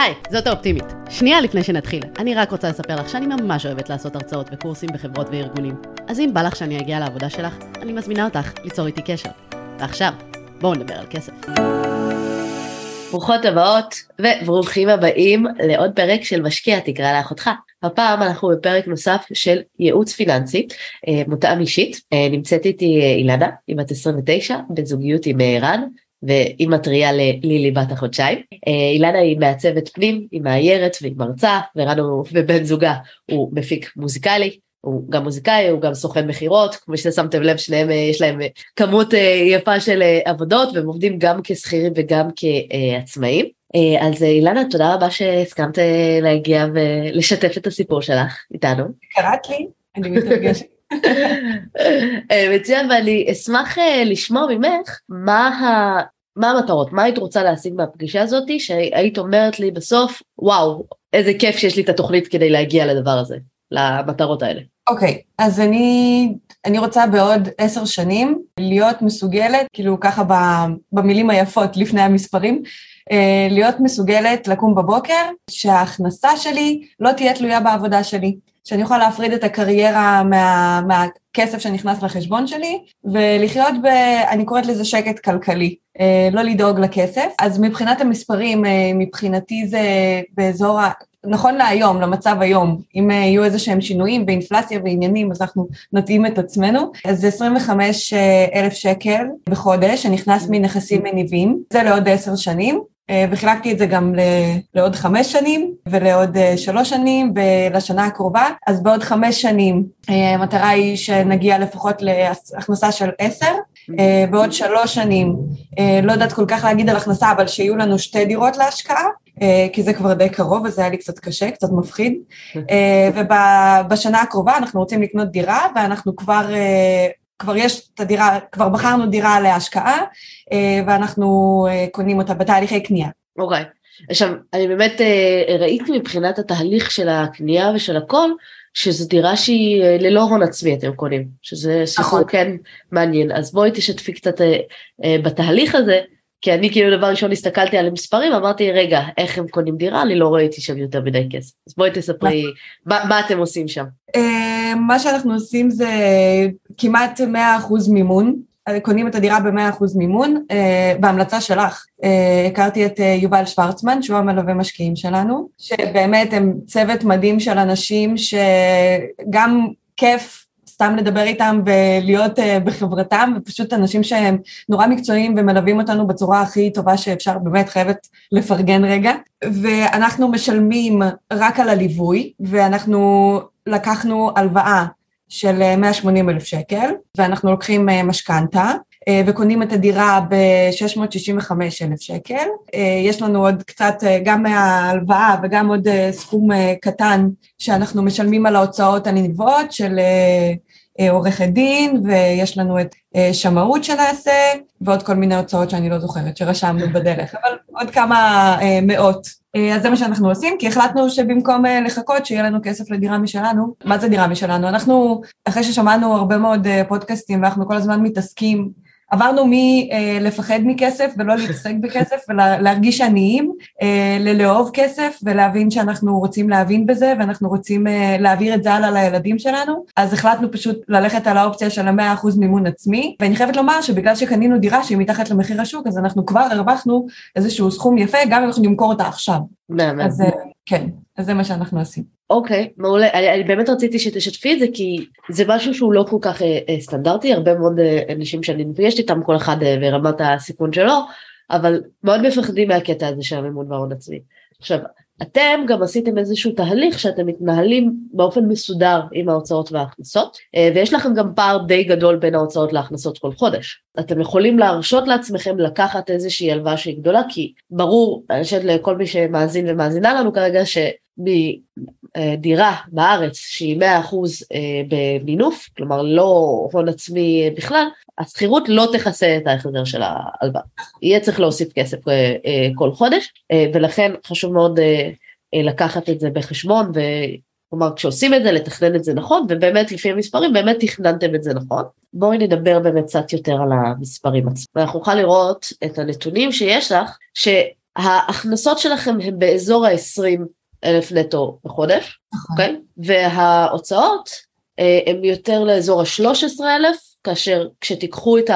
היי, זאת האופטימית. שנייה לפני שנתחיל, אני רק רוצה לספר לך שאני ממש אוהבת לעשות הרצאות וקורסים בחברות וארגונים. אז אם בא לך שאני אגיע לעבודה שלך, אני מזמינה אותך ליצור איתי קשר. ועכשיו, בואו נדבר על כסף. ברוכות הבאות וברוכים הבאים לעוד פרק של משקיע תקרא לאחותך. הפעם אנחנו בפרק נוסף של ייעוץ פיננסי, אה, מותאם אישית. אה, נמצאת איתי אה, אילנה, היא בת 29, בזוגיות עם רן, ואימא טריה ללילי בת החודשיים. אילנה היא מעצבת פנים, היא מאיירת והיא מרצה, ורן הוא ובן זוגה הוא מפיק מוזיקלי. הוא גם מוזיקאי, הוא גם סוכן מכירות, כמו ששמתם לב, שניהם יש להם כמות יפה של עבודות, והם עובדים גם כשכירים וגם כעצמאים. אז אילנה, תודה רבה שהסכמת להגיע ולשתף את הסיפור שלך איתנו. קראת לי, אני מתרגשת. מצוין, ואני אשמח לשמוע ממך מה, ה... מה המטרות, מה היית רוצה להשיג מהפגישה הזאת, שהיית אומרת לי בסוף, וואו, איזה כיף שיש לי את התוכנית כדי להגיע לדבר הזה, למטרות האלה. אוקיי, okay, אז אני, אני רוצה בעוד עשר שנים להיות מסוגלת, כאילו ככה במילים היפות לפני המספרים, אה, להיות מסוגלת לקום בבוקר, שההכנסה שלי לא תהיה תלויה בעבודה שלי. שאני יכולה להפריד את הקריירה מה, מהכסף שנכנס לחשבון שלי, ולחיות ב... אני קוראת לזה שקט כלכלי, אה, לא לדאוג לכסף. אז מבחינת המספרים, אה, מבחינתי זה באזור ה... נכון להיום, למצב היום, אם יהיו איזה שהם שינויים באינפלציה ועניינים, אז אנחנו נתאים את עצמנו. אז זה 25 אלף שקל בחודש, שנכנס מנכסים מניבים, זה לעוד עשר שנים. אה, וחילקתי את זה גם לעוד חמש שנים ולעוד אה, שלוש שנים ולשנה הקרובה. אז בעוד חמש שנים אה, המטרה היא שנגיע לפחות להכנסה של עשר. בעוד שלוש שנים, לא יודעת כל כך להגיד על הכנסה, אבל שיהיו לנו שתי דירות להשקעה, כי זה כבר די קרוב וזה היה לי קצת קשה, קצת מפחיד. ובשנה הקרובה אנחנו רוצים לקנות דירה ואנחנו כבר כבר יש את הדירה, כבר בחרנו דירה להשקעה, אה, ואנחנו אה, קונים אותה בתהליכי קנייה. אוקיי. Okay. עכשיו, אני באמת אה, ראיתי מבחינת התהליך של הקנייה ושל הכל, שזו דירה שהיא ללא הון עצמי אתם קונים, שזה סיפור נכון. כן מעניין. אז בואי תשתפי קצת בתהליך הזה, כי אני כאילו דבר ראשון הסתכלתי על המספרים, אמרתי רגע, איך הם קונים דירה? אני לא ראיתי שם יותר מדי כסף. אז בואי תספרי, נכון. מה, מה אתם עושים שם? מה שאנחנו עושים זה כמעט 100% מימון. קונים את הדירה ב-100% מימון, uh, בהמלצה שלך. Uh, הכרתי את יובל שוורצמן, שהוא המלווה משקיעים שלנו, שבאמת הם צוות מדהים של אנשים שגם כיף סתם לדבר איתם ולהיות uh, בחברתם, ופשוט אנשים שהם נורא מקצועיים ומלווים אותנו בצורה הכי טובה שאפשר, באמת חייבת לפרגן רגע. ואנחנו משלמים רק על הליווי, ואנחנו לקחנו הלוואה של 180 אלף שקל, ואנחנו לוקחים אה, משכנתה, אה, וקונים את הדירה ב-665 אלף שקל. אה, יש לנו עוד קצת, גם מההלוואה וגם עוד סכום קטן שאנחנו משלמים על ההוצאות הנלוות של עורכת דין, ויש לנו את שמאות שנעשה, ועוד כל מיני הוצאות שאני לא זוכרת, שרשמנו בדרך, אבל עוד כמה מאות. אה, אז זה מה שאנחנו עושים, כי החלטנו שבמקום אה, לחכות שיהיה לנו כסף לדירה משלנו, מה זה דירה משלנו? אנחנו, אחרי ששמענו הרבה מאוד אה, פודקאסטים ואנחנו כל הזמן מתעסקים עברנו מלפחד מכסף ולא להתעסק בכסף ולהרגיש עניים, אה, ללאהוב כסף ולהבין שאנחנו רוצים להבין בזה ואנחנו רוצים אה, להעביר את זה הלאה לילדים שלנו, אז החלטנו פשוט ללכת על האופציה של המאה אחוז מימון עצמי, ואני חייבת לומר שבגלל שקנינו דירה שהיא מתחת למחיר השוק, אז אנחנו כבר הרווחנו איזשהו סכום יפה, גם אם אנחנו נמכור אותה עכשיו. אז אה, כן, אז זה מה שאנחנו עושים. אוקיי, מעולה. אני, אני באמת רציתי שתשתפי את זה כי זה משהו שהוא לא כל כך אה, אה, סטנדרטי, הרבה מאוד אה, אנשים שאני נפגשת איתם, כל אחד אה, ורמת הסיכון שלו, אבל מאוד מפחדים מהקטע הזה של המימון וההון עצמי. עכשיו, אתם גם עשיתם איזשהו תהליך שאתם מתנהלים באופן מסודר עם ההוצאות וההכנסות, אה, ויש לכם גם פער די גדול בין ההוצאות להכנסות כל חודש. אתם יכולים להרשות לעצמכם לקחת איזושהי הלוואה שהיא גדולה, כי ברור, אני חושבת לכל מי שמאזין ומאזינה לנו כרגע, ש... מדירה בארץ שהיא 100% אה, במינוף, כלומר לא הון עצמי בכלל, השכירות לא תכסה את ההחזר של ההלוואה. יהיה צריך להוסיף כסף אה, אה, כל חודש, ולכן חשוב מאוד לקחת את זה בחשבון, כלומר כשעושים את זה לתכנן את זה נכון, ובאמת לפי המספרים באמת תכננתם את זה נכון. בואי נדבר באמת קצת יותר על המספרים עצמם. ואנחנו נוכל לראות את הנתונים שיש לך, ש... ההכנסות שלכם הן באזור ה-20 אלף נטו בחודש, נכון. אוקיי? וההוצאות אה, הן יותר לאזור ה-13 אלף, כאשר כשתיקחו את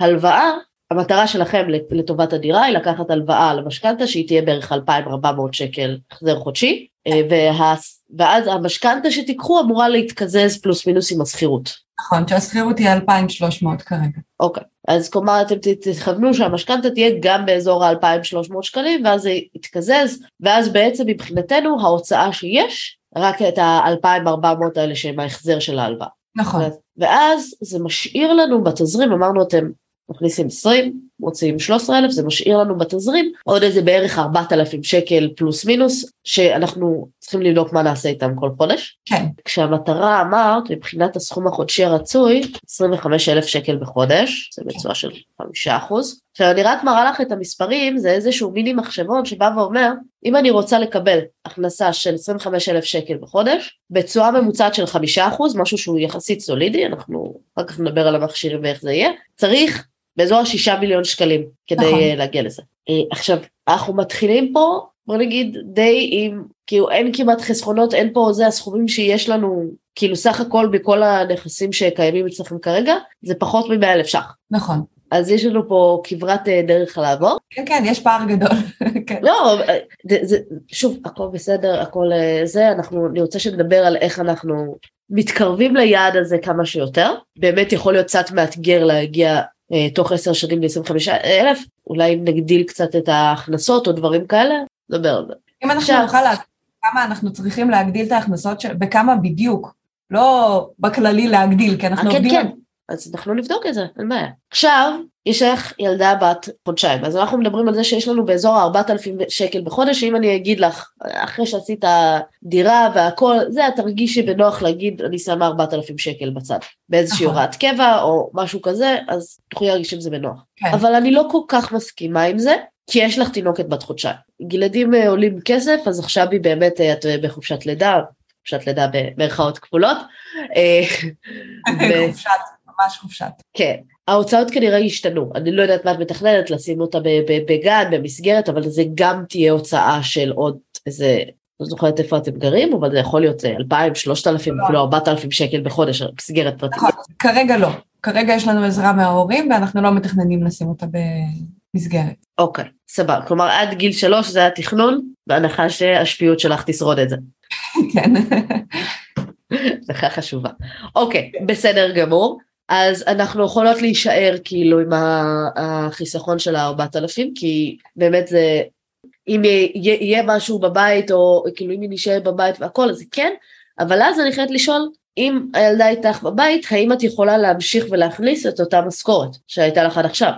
ההלוואה, המטרה שלכם לטובת הדירה היא לקחת הלוואה למשכנתה שהיא תהיה בערך 2,400 שקל החזר חודשי, אה, וה, ואז המשכנתה שתיקחו אמורה להתקזז פלוס מינוס עם השכירות. נכון, שהשכירות היא 2,300 כרגע. אוקיי, אז כלומר אתם תכוונו שהמשכנתה תהיה גם באזור ה-2,300 שקלים ואז זה יתקזז, ואז בעצם מבחינתנו ההוצאה שיש, רק את ה-2,400 האלה שהם ההחזר של ההלוואה. נכון, ואז זה משאיר לנו בתזרים, אמרנו אתם מכניסים 20, מוציאים 13,000, זה משאיר לנו בתזרים עוד איזה בערך 4,000 שקל פלוס מינוס, שאנחנו צריכים לבדוק מה נעשה איתם כל חודש. כן, כשהמטרה אמרת, מבחינת הסכום החודשי הרצוי, 25,000 שקל בחודש, זה בתשואה של 5%. עכשיו אני רק מראה לך את המספרים, זה איזשהו מיני מחשבון שבא ואומר, אם אני רוצה לקבל הכנסה של 25,000 שקל בחודש, בתשואה ממוצעת של 5%, משהו שהוא יחסית סולידי, אנחנו אחר כך נדבר על המכשירים ואיך זה יהיה, צריך באזור ה-6 מיליון שקלים כדי נכון. נכון. להגיע לזה. אה, עכשיו, אנחנו מתחילים פה, בוא נגיד, די עם, כאילו אין כמעט חסכונות, אין פה, זה הסכומים שיש לנו, כאילו סך הכל בכל הנכסים שקיימים אצלכם כרגע, זה פחות מ-100 אלף ש"ח. נכון. אז יש לנו פה כברת אה, דרך לעבור. כן, כן, יש פער גדול. כן. לא, אה, זה, זה, שוב, הכל בסדר, הכל אה, זה, אנחנו, אני רוצה שנדבר על איך אנחנו מתקרבים ליעד הזה כמה שיותר. באמת יכול להיות קצת מאתגר להגיע אה, תוך עשר שנים ל-25 אלף, אולי נגדיל קצת את ההכנסות או דברים כאלה, נדבר על זה. אם אנחנו עכשיו- נוכל להגיד כמה אנחנו צריכים להגדיל את ההכנסות, של- בכמה בדיוק, לא בכללי להגדיל, כי אנחנו אה, כן, עובדים... כן, אז אנחנו נבדוק את זה, אין בעיה. עכשיו, יש לך ילדה בת חודשיים, אז אנחנו מדברים על זה שיש לנו באזור ה-4,000 שקל בחודש, שאם אני אגיד לך, אחרי שעשית דירה והכל, זה, את תרגישי בנוח להגיד, אני שמה 4,000 שקל בצד, באיזושהי נכון. הוראת קבע או משהו כזה, אז תוכלי להרגיש עם זה בנוח. כן. אבל אני לא כל כך מסכימה עם זה, כי יש לך תינוקת בת חודשיים. ילדים אה, עולים כסף, אז עכשיו היא באמת, אה, את אה, בחופשת לידה, חופשת לידה במרכאות כפולות. חופשת, ממש חופשת. כן, ההוצאות כנראה ישתנו, אני לא יודעת מה את מתכננת, לשים אותה בגן, במסגרת, אבל זה גם תהיה הוצאה של עוד איזה, לא זוכרת איפה אתם גרים, אבל זה יכול להיות אה, 2,000, 3,000, לא. אפילו 4,000 שקל בחודש, מסגרת פרטית. נכון, כרגע לא. כרגע יש לנו עזרה מההורים ואנחנו לא מתכננים לשים אותה במסגרת. אוקיי, סבבה, כלומר עד גיל שלוש זה התכנון, בהנחה שהשפיות שלך תשרוד את זה. כן. לך חשובה. אוקיי, בסדר גמור. אז אנחנו יכולות להישאר כאילו עם החיסכון של ה-4,000, כי באמת זה, אם יהיה, משהו בבית, או כאילו אם היא נשארת בבית והכל, אז כן, אבל אז אני חייבת לשאול, אם הילדה איתך בבית, האם את יכולה להמשיך ולהכניס את אותה משכורת שהייתה לך עד עכשיו?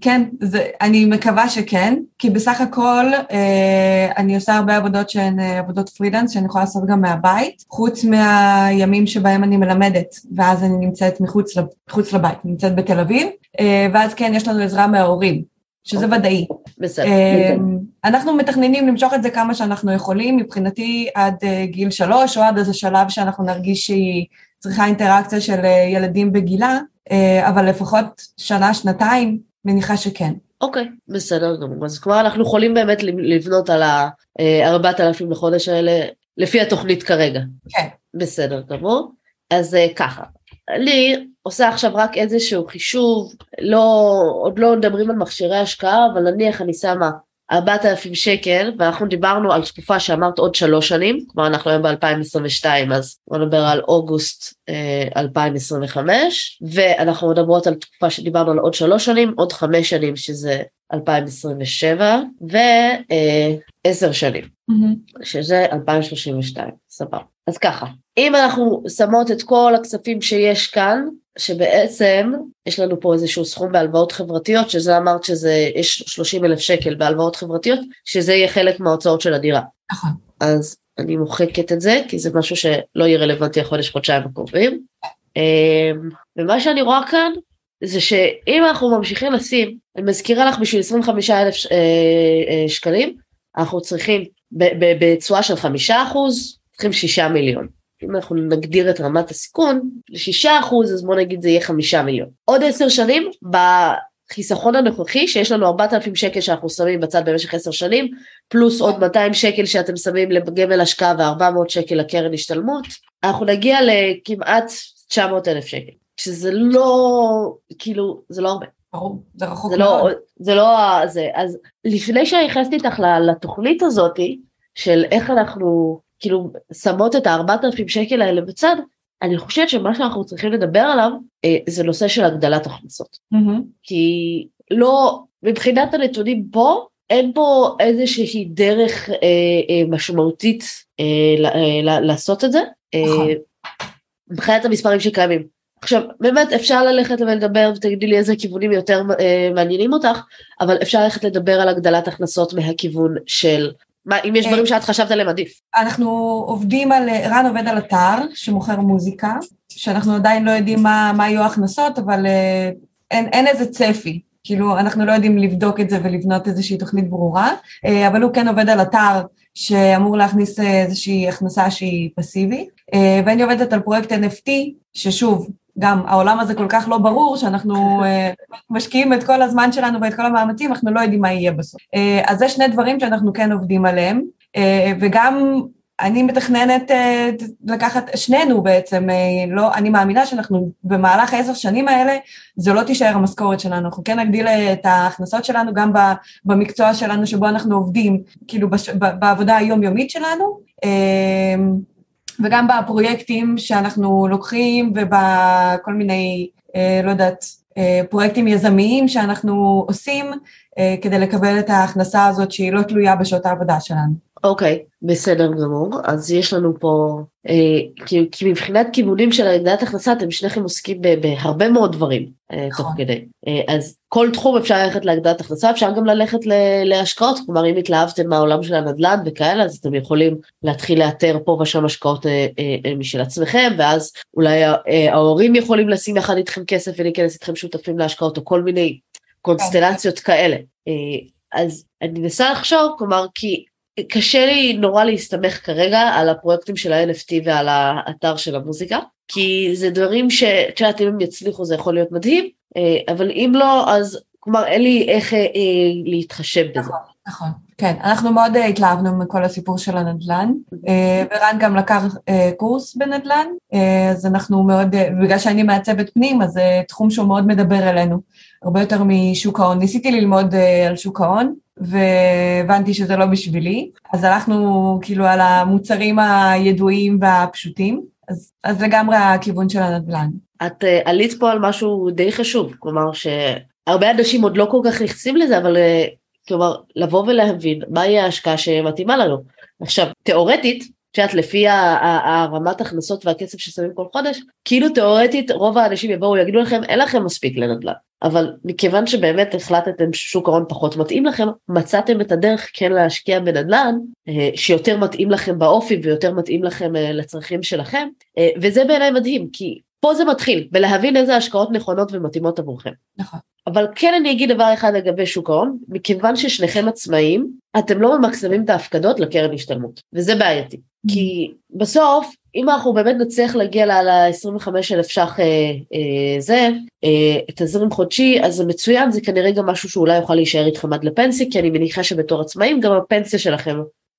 כן, זה, אני מקווה שכן, כי בסך הכל אה, אני עושה הרבה עבודות שהן אה, עבודות פרילנס שאני יכולה לעשות גם מהבית, חוץ מהימים שבהם אני מלמדת, ואז אני נמצאת מחוץ, לב- מחוץ לבית, נמצאת בתל אביב, אה, ואז כן, יש לנו עזרה מההורים, שזה ודאי. בסדר. אמ, אנחנו מתכננים למשוך את זה כמה שאנחנו יכולים, מבחינתי עד אה, גיל שלוש, או עד איזה שלב שאנחנו נרגיש שהיא צריכה אינטראקציה של אה, ילדים בגילה, אה, אבל לפחות שנה, שנתיים, מניחה שכן. אוקיי, בסדר גמור. אז כבר אנחנו יכולים באמת לבנות על ה-4,000 בחודש האלה, לפי התוכנית כרגע. כן. בסדר גמור. אז אה, ככה, אני עושה עכשיו רק איזשהו חישוב, לא, עוד לא מדברים על מכשירי השקעה, אבל נניח אני שמה 4,000 שקל, ואנחנו דיברנו על תקופה שאמרת עוד שלוש שנים, כלומר אנחנו היום ב-2022, אז בוא נדבר על אוגוסט אה, 2025, ואנחנו מדברות על תקופה שדיברנו על עוד שלוש שנים, עוד חמש שנים שזה 2027, ועשר שנים. שזה 2032, סבבה. אז ככה, אם אנחנו שמות את כל הכספים שיש כאן, שבעצם יש לנו פה איזשהו סכום בהלוואות חברתיות, שזה אמרת שזה, יש 30 אלף שקל בהלוואות חברתיות, שזה יהיה חלק מההוצאות של הדירה. נכון. אז אני מוחקת את זה, כי זה משהו שלא יהיה רלוונטי החודש, חודשיים הקרובים. אמ, ומה שאני רואה כאן, זה שאם אנחנו ממשיכים לשים, אני מזכירה לך בשביל 25 אלף שקלים, אנחנו צריכים בתשואה של חמישה אחוז, צריכים שישה מיליון. אם אנחנו נגדיר את רמת הסיכון לשישה אחוז, אז בוא נגיד זה יהיה חמישה מיליון. עוד עשר שנים, החיסכון הנוכחי שיש לנו 4,000 שקל שאנחנו שמים בצד במשך 10 שנים, פלוס עוד 200 שקל שאתם שמים לגמל השקעה ו-400 שקל לקרן השתלמות, אנחנו נגיע לכמעט 900,000 שקל, שזה לא, כאילו, זה לא הרבה. ברור, זה רחוק זה מאוד. לא, זה לא, זה, אז לפני שנכנסתי איתך לתוכנית הזאתי, של איך אנחנו כאילו שמות את ה-4,000 שקל האלה בצד, אני חושבת שמה שאנחנו צריכים לדבר עליו אה, זה נושא של הגדלת הכנסות. מהמם. כי לא, מבחינת הנתונים פה, אין פה איזושהי דרך אה, אה, משמעותית אה, ל- אה, ל- לעשות את זה, אה, נכון. מבחינת המספרים שקיימים. עכשיו, באמת אפשר ללכת ולדבר ותגידי לי איזה כיוונים יותר אה, מעניינים אותך, אבל אפשר ללכת לדבר על הגדלת הכנסות מהכיוון של, מה, אם יש אה, דברים שאת חשבת עליהם עדיף. אנחנו עובדים על, רן עובד על אתר שמוכר מוזיקה, שאנחנו עדיין לא יודעים מה, מה יהיו ההכנסות, אבל אה, אין, אין איזה צפי. כאילו, אנחנו לא יודעים לבדוק את זה ולבנות איזושהי תוכנית ברורה, אה, אבל הוא כן עובד על אתר שאמור להכניס איזושהי הכנסה שהיא פסיבית, ואני עובדת על פרויקט NFT, ששוב, גם העולם הזה כל כך לא ברור, שאנחנו אה, משקיעים את כל הזמן שלנו ואת כל המאמצים, אנחנו לא יודעים מה יהיה בסוף. אה, אז זה שני דברים שאנחנו כן עובדים עליהם, אה, וגם אני מתכננת לקחת, שנינו בעצם, לא, אני מאמינה שאנחנו במהלך העשר שנים האלה, זה לא תישאר המשכורת שלנו, אנחנו כן נגדיל את ההכנסות שלנו גם במקצוע שלנו שבו אנחנו עובדים, כאילו בש, בעבודה היומיומית שלנו, וגם בפרויקטים שאנחנו לוקחים ובכל מיני, אה, לא יודעת, אה, פרויקטים יזמיים שאנחנו עושים אה, כדי לקבל את ההכנסה הזאת שהיא לא תלויה בשעות העבודה שלנו. אוקיי, בסדר גמור. אז יש לנו פה, אה, כי, כי מבחינת כיוונים של הגדלת הכנסה, אתם שניכם עוסקים ב- בהרבה מאוד דברים אה, תוך נכון. כדי. אה, אז כל תחום אפשר ללכת להגדלת הכנסה, אפשר גם ללכת ל- להשקעות, כלומר אם התלהבתם מהעולם של הנדל"ן וכאלה, אז אתם יכולים להתחיל לאתר פה ושם השקעות אה, אה, אה, משל עצמכם, ואז אולי אה, ההורים יכולים לשים יחד איתכם כסף ולהיכנס איתכם שותפים להשקעות, או כל מיני קונסטלציות כאלה. אה, אז אני מנסה לחשוב, כלומר, כי קשה לי נורא להסתמך כרגע על הפרויקטים של ה-NFT ועל האתר של המוזיקה, כי זה דברים שאת יודעת אם הם יצליחו זה יכול להיות מדהים, אה, אבל אם לא אז כלומר אין לי איך אה, אה, להתחשב בזה. נכון, כן, אנחנו מאוד אה, התלהבנו מכל הסיפור של הנדל"ן, ורן גם לקח קורס בנדל"ן, אז אנחנו מאוד, בגלל שאני מעצבת פנים, אז זה תחום שהוא מאוד מדבר אלינו, הרבה יותר משוק ההון. ניסיתי ללמוד על שוק ההון, והבנתי שזה לא בשבילי, אז הלכנו כאילו על המוצרים הידועים והפשוטים, אז, אז לגמרי הכיוון של הנדל"ן. את אה, עלית פה על משהו די חשוב, כלומר שהרבה אנשים עוד לא כל כך נכנסים לזה, אבל אה, כלומר לבוא ולהבין מהי ההשקעה שמתאימה לנו. עכשיו, תיאורטית, את יודעת, לפי הרמת הכנסות והכסף ששמים כל חודש, כאילו תיאורטית רוב האנשים יבואו יגידו לכם אין לכם מספיק לנדל"ן. אבל מכיוון שבאמת החלטתם ששוק ההון פחות מתאים לכם, מצאתם את הדרך כן להשקיע בנדל"ן, אה, שיותר מתאים לכם באופי ויותר מתאים לכם אה, לצרכים שלכם, אה, וזה בעיניי מדהים, כי פה זה מתחיל, בלהבין איזה השקעות נכונות ומתאימות עבורכם. נכון. אבל כן אני אגיד דבר אחד לגבי שוק ההון, מכיוון ששניכם עצמאים, אתם לא ממקסמים את ההפקדות לקרן השתלמות, וזה בעייתי. כי בסוף, אם אנחנו באמת נצליח להגיע ל-25 אלף ש"ח אה, אה, זה, אה, תזרים חודשי, אז זה מצוין, זה כנראה גם משהו שאולי יוכל להישאר איתכם עד לפנסיה, כי אני מניחה שבתור עצמאים גם הפנסיה שלכם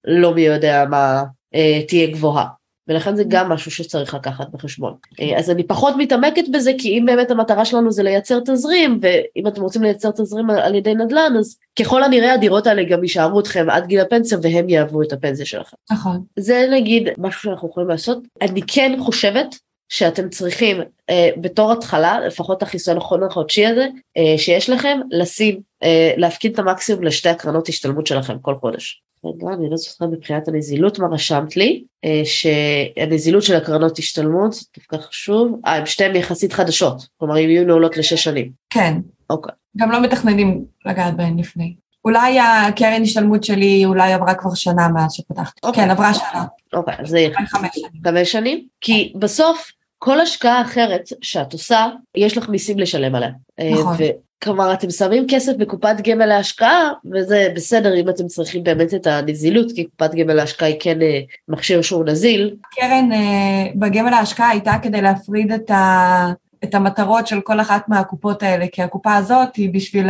לא מי יודע מה אה, תהיה גבוהה. ולכן זה גם משהו שצריך לקחת בחשבון. אה, אז אני פחות מתעמקת בזה, כי אם באמת המטרה שלנו זה לייצר תזרים, ואם אתם רוצים לייצר תזרים על על ידי נדל"ן, אז ככל הנראה הדירות האלה גם יישארו אתכם עד גיל הפנסיה, והם יהוו את הפנסיה שלכם. נכון. זה נגיד משהו שאנחנו יכולים לעשות. אני כן חושבת שאתם צריכים אה, בתור התחלה, לפחות החיסון החון החודשי הזה, אה, שיש לכם, לשים, אה, להפקיד את המקסימום לשתי הקרנות השתלמות שלכם כל חודש. רגע, אני לא זוכרת מבחינת הנזילות מה רשמת לי, אה, שהנזילות של הקרנות השתלמות, זה דווקא חשוב, אה, הן שתיהן יחסית חדשות, כלומר הן יהיו נעולות לשש שנים. כן. אוקיי. גם לא מתכננים לגעת בהן לפני. אולי הקרן השתלמות שלי אולי עברה כבר שנה מאז שפתחתי. אוקיי. כן, עברה שנה, אוקיי, אז זה יהיה חמש שנים. חמש שנים, כי בסוף כל השקעה אחרת שאת עושה, יש לך מיסים לשלם עליה. נכון. אה, כלומר, אתם שמים כסף בקופת גמל להשקעה, וזה בסדר אם אתם צריכים באמת את הנזילות, כי קופת גמל להשקעה היא כן אה, מכשיר שהוא נזיל. קרן אה, בגמל ההשקעה הייתה כדי להפריד את, ה, את המטרות של כל אחת מהקופות האלה, כי הקופה הזאת היא בשביל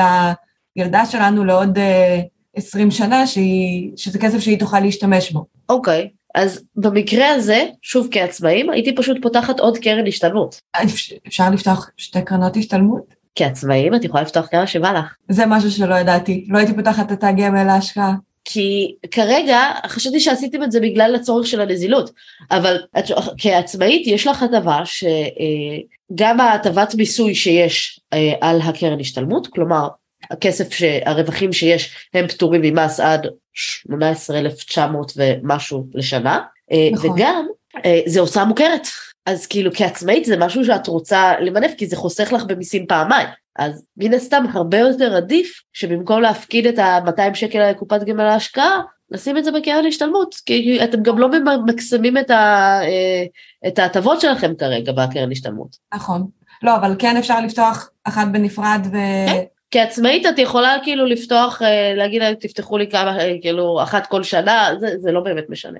הילדה שלנו לעוד 20 שנה, שהיא, שזה כסף שהיא תוכל להשתמש בו. אוקיי, אז במקרה הזה, שוב כעצמאים, הייתי פשוט פותחת עוד קרן השתלמות. אפשר לפתוח שתי קרנות השתלמות? כעצמאים את יכולה לפתוח כמה שבא לך. זה משהו שלא ידעתי, לא הייתי פותחת את הגמל להשקעה. כי כרגע חשבתי שעשיתם את זה בגלל הצורך של הנזילות, אבל כעצמאית יש לך הטבה שגם ההטבת מיסוי שיש אה, על הקרן השתלמות, כלומר הכסף, הרווחים שיש הם פטורים ממס עד 18,900 ומשהו לשנה, אה, נכון. וגם אה, זה הוצאה מוכרת, אז כאילו כעצמאית זה משהו שאת רוצה למנף כי זה חוסך לך במיסים פעמיים. אז מן הסתם הרבה יותר עדיף שבמקום להפקיד את ה-200 שקל לקופת גמל להשקעה, נשים את זה בקרן השתלמות, כי אתם גם לא ממקסמים את, ה, אה, את ההטבות שלכם כרגע בקרן השתלמות. נכון. לא, אבל כן אפשר לפתוח אחת בנפרד ו... כן. כעצמאית את יכולה כאילו לפתוח, אה, להגיד להם תפתחו לי כמה, אה, כאילו אחת כל שנה, זה, זה לא באמת משנה.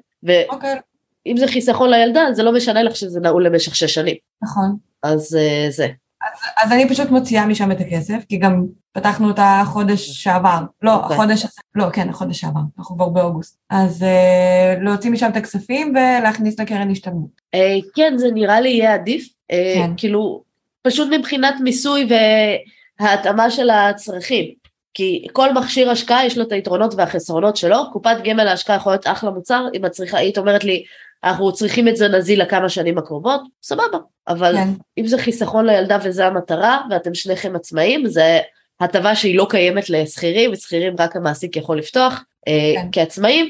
אוקיי. ואם זה חיסכון לילדה, זה לא משנה לך שזה נעול למשך שש שנים. נכון. אז זה. אז, אז אני פשוט מוציאה משם את הכסף, כי גם פתחנו אותה חודש שעבר. לא, okay. אוקיי. החודש, לא, כן, החודש שעבר, אנחנו כבר באוגוסט. אז uh, להוציא משם את הכספים ולהכניס לקרן השתלמות. Uh, כן, זה נראה לי יהיה עדיף. Uh, כן. כאילו, פשוט מבחינת מיסוי וההתאמה של הצרכים. כי כל מכשיר השקעה יש לו את היתרונות והחסרונות שלו, קופת גמל להשקעה יכול להיות אחלה מוצר, אם את צריכה, היית אומרת לי, אנחנו צריכים את זה נזיל לכמה שנים הקרובות, סבבה. אבל כן. אם זה חיסכון לילדה וזה המטרה, ואתם שניכם עצמאים, זה הטבה שהיא לא קיימת לשכירים, ושכירים רק המעסיק יכול לפתוח. אה, כן. כעצמאים,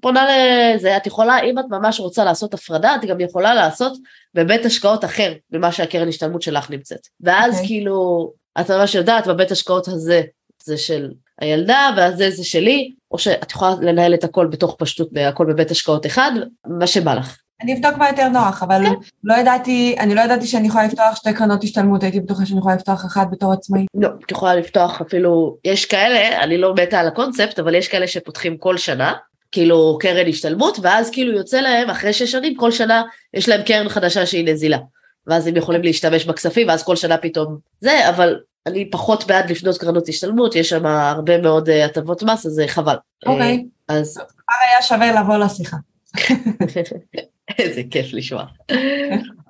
פונה לזה, את יכולה, אם את ממש רוצה לעשות הפרדה, את גם יכולה לעשות בבית השקעות אחר ממה שהקרן השתלמות שלך נמצאת. ואז okay. אוקיי. כאילו, את ממש יודעת, בבית השקעות הזה זה של הילדה, והזה זה שלי, או שאת יכולה לנהל את הכל בתוך פשטות, הכל בבית השקעות אחד, מה שבא לך. אני אבדוק מה יותר נוח, אבל כן. לא ידעתי, אני לא ידעתי שאני יכולה לפתוח שתי קרנות השתלמות, הייתי בטוחה שאני יכולה לפתוח אחת בתור עצמאי. לא, את יכולה לפתוח אפילו, יש כאלה, אני לא מתה על הקונספט, אבל יש כאלה שפותחים כל שנה, כאילו קרן השתלמות, ואז כאילו יוצא להם, אחרי שש שנים, כל שנה יש להם קרן חדשה שהיא נזילה. ואז הם יכולים להשתמש בכספים, ואז כל שנה פתאום זה, אבל אני פחות בעד לפנות קרנות השתלמות, יש שם הרבה מאוד אה, הטבות מס, אז זה חבל. אוקיי. אה, אז... כבר היה שווה לבוא לשיחה. איזה כיף לשמוע.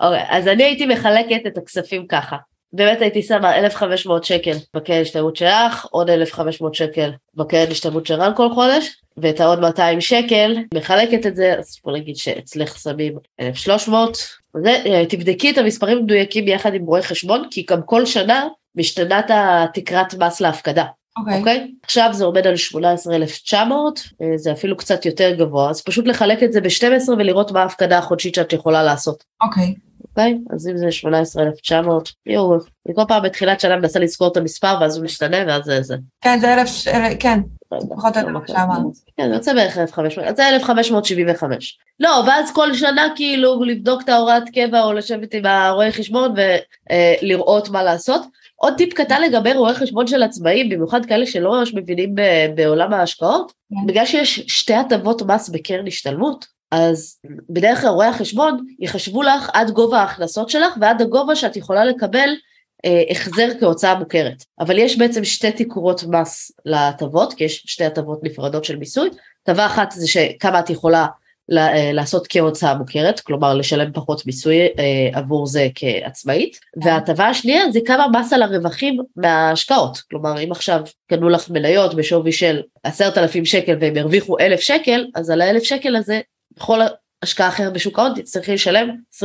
אוקיי, אז אני הייתי מחלקת את הכספים ככה. באמת הייתי שמה 1,500 שקל בקרן השתלמות שלך, עוד 1,500 שקל בקרן השתלמות של רן כל חודש, ואת העוד 200 שקל, מחלקת את זה, אז בוא נגיד שאצלך שמים 1,300. זה, אה, תבדקי את המספרים המדויקים יחד עם רואה חשבון, כי גם כל שנה משתנת התקרת מס להפקדה. אוקיי. Okay. Okay? עכשיו זה עומד על 18,900, אה, זה אפילו קצת יותר גבוה, אז פשוט לחלק את זה ב-12 ולראות מה ההפקדה החודשית שאת יכולה לעשות. אוקיי. Okay. אוקיי? אז אם זה 18,900, יואו, אני כל פעם בתחילת שנה מנסה לזכור את המספר ואז הוא משתנה ואז זה זה. כן, זה אלף, כן, פחות או יותר מה שאמרת. כן, זה יוצא בערך 1,500, אז זה 1,575. לא, ואז כל שנה כאילו לבדוק את ההוראת קבע או לשבת עם הרואה חשבון ולראות מה לעשות. עוד טיפ קטן לגבי רואי חשבון של עצמאים, במיוחד כאלה שלא ממש מבינים בעולם ההשקעות, כן. בגלל שיש שתי הטבות מס בקרן השתלמות, אז בדרך כלל רואי החשבון יחשבו לך עד גובה ההכנסות שלך ועד הגובה שאת יכולה לקבל אה, החזר כהוצאה מוכרת. אבל יש בעצם שתי תקורות מס להטבות, כי יש שתי הטבות נפרדות של מיסוי. הטבה אחת זה שכמה את יכולה אה, לעשות כהוצאה מוכרת, כלומר לשלם פחות מיסוי אה, עבור זה כעצמאית, וההטבה השנייה זה כמה מס על הרווחים מההשקעות, כלומר אם עכשיו קנו לך מניות בשווי של עשרת אלפים שקל והם הרוויחו אלף שקל, אז על האלף שקל הזה בכל השקעה אחרת בשוק ההון תצטרכי לשלם 25%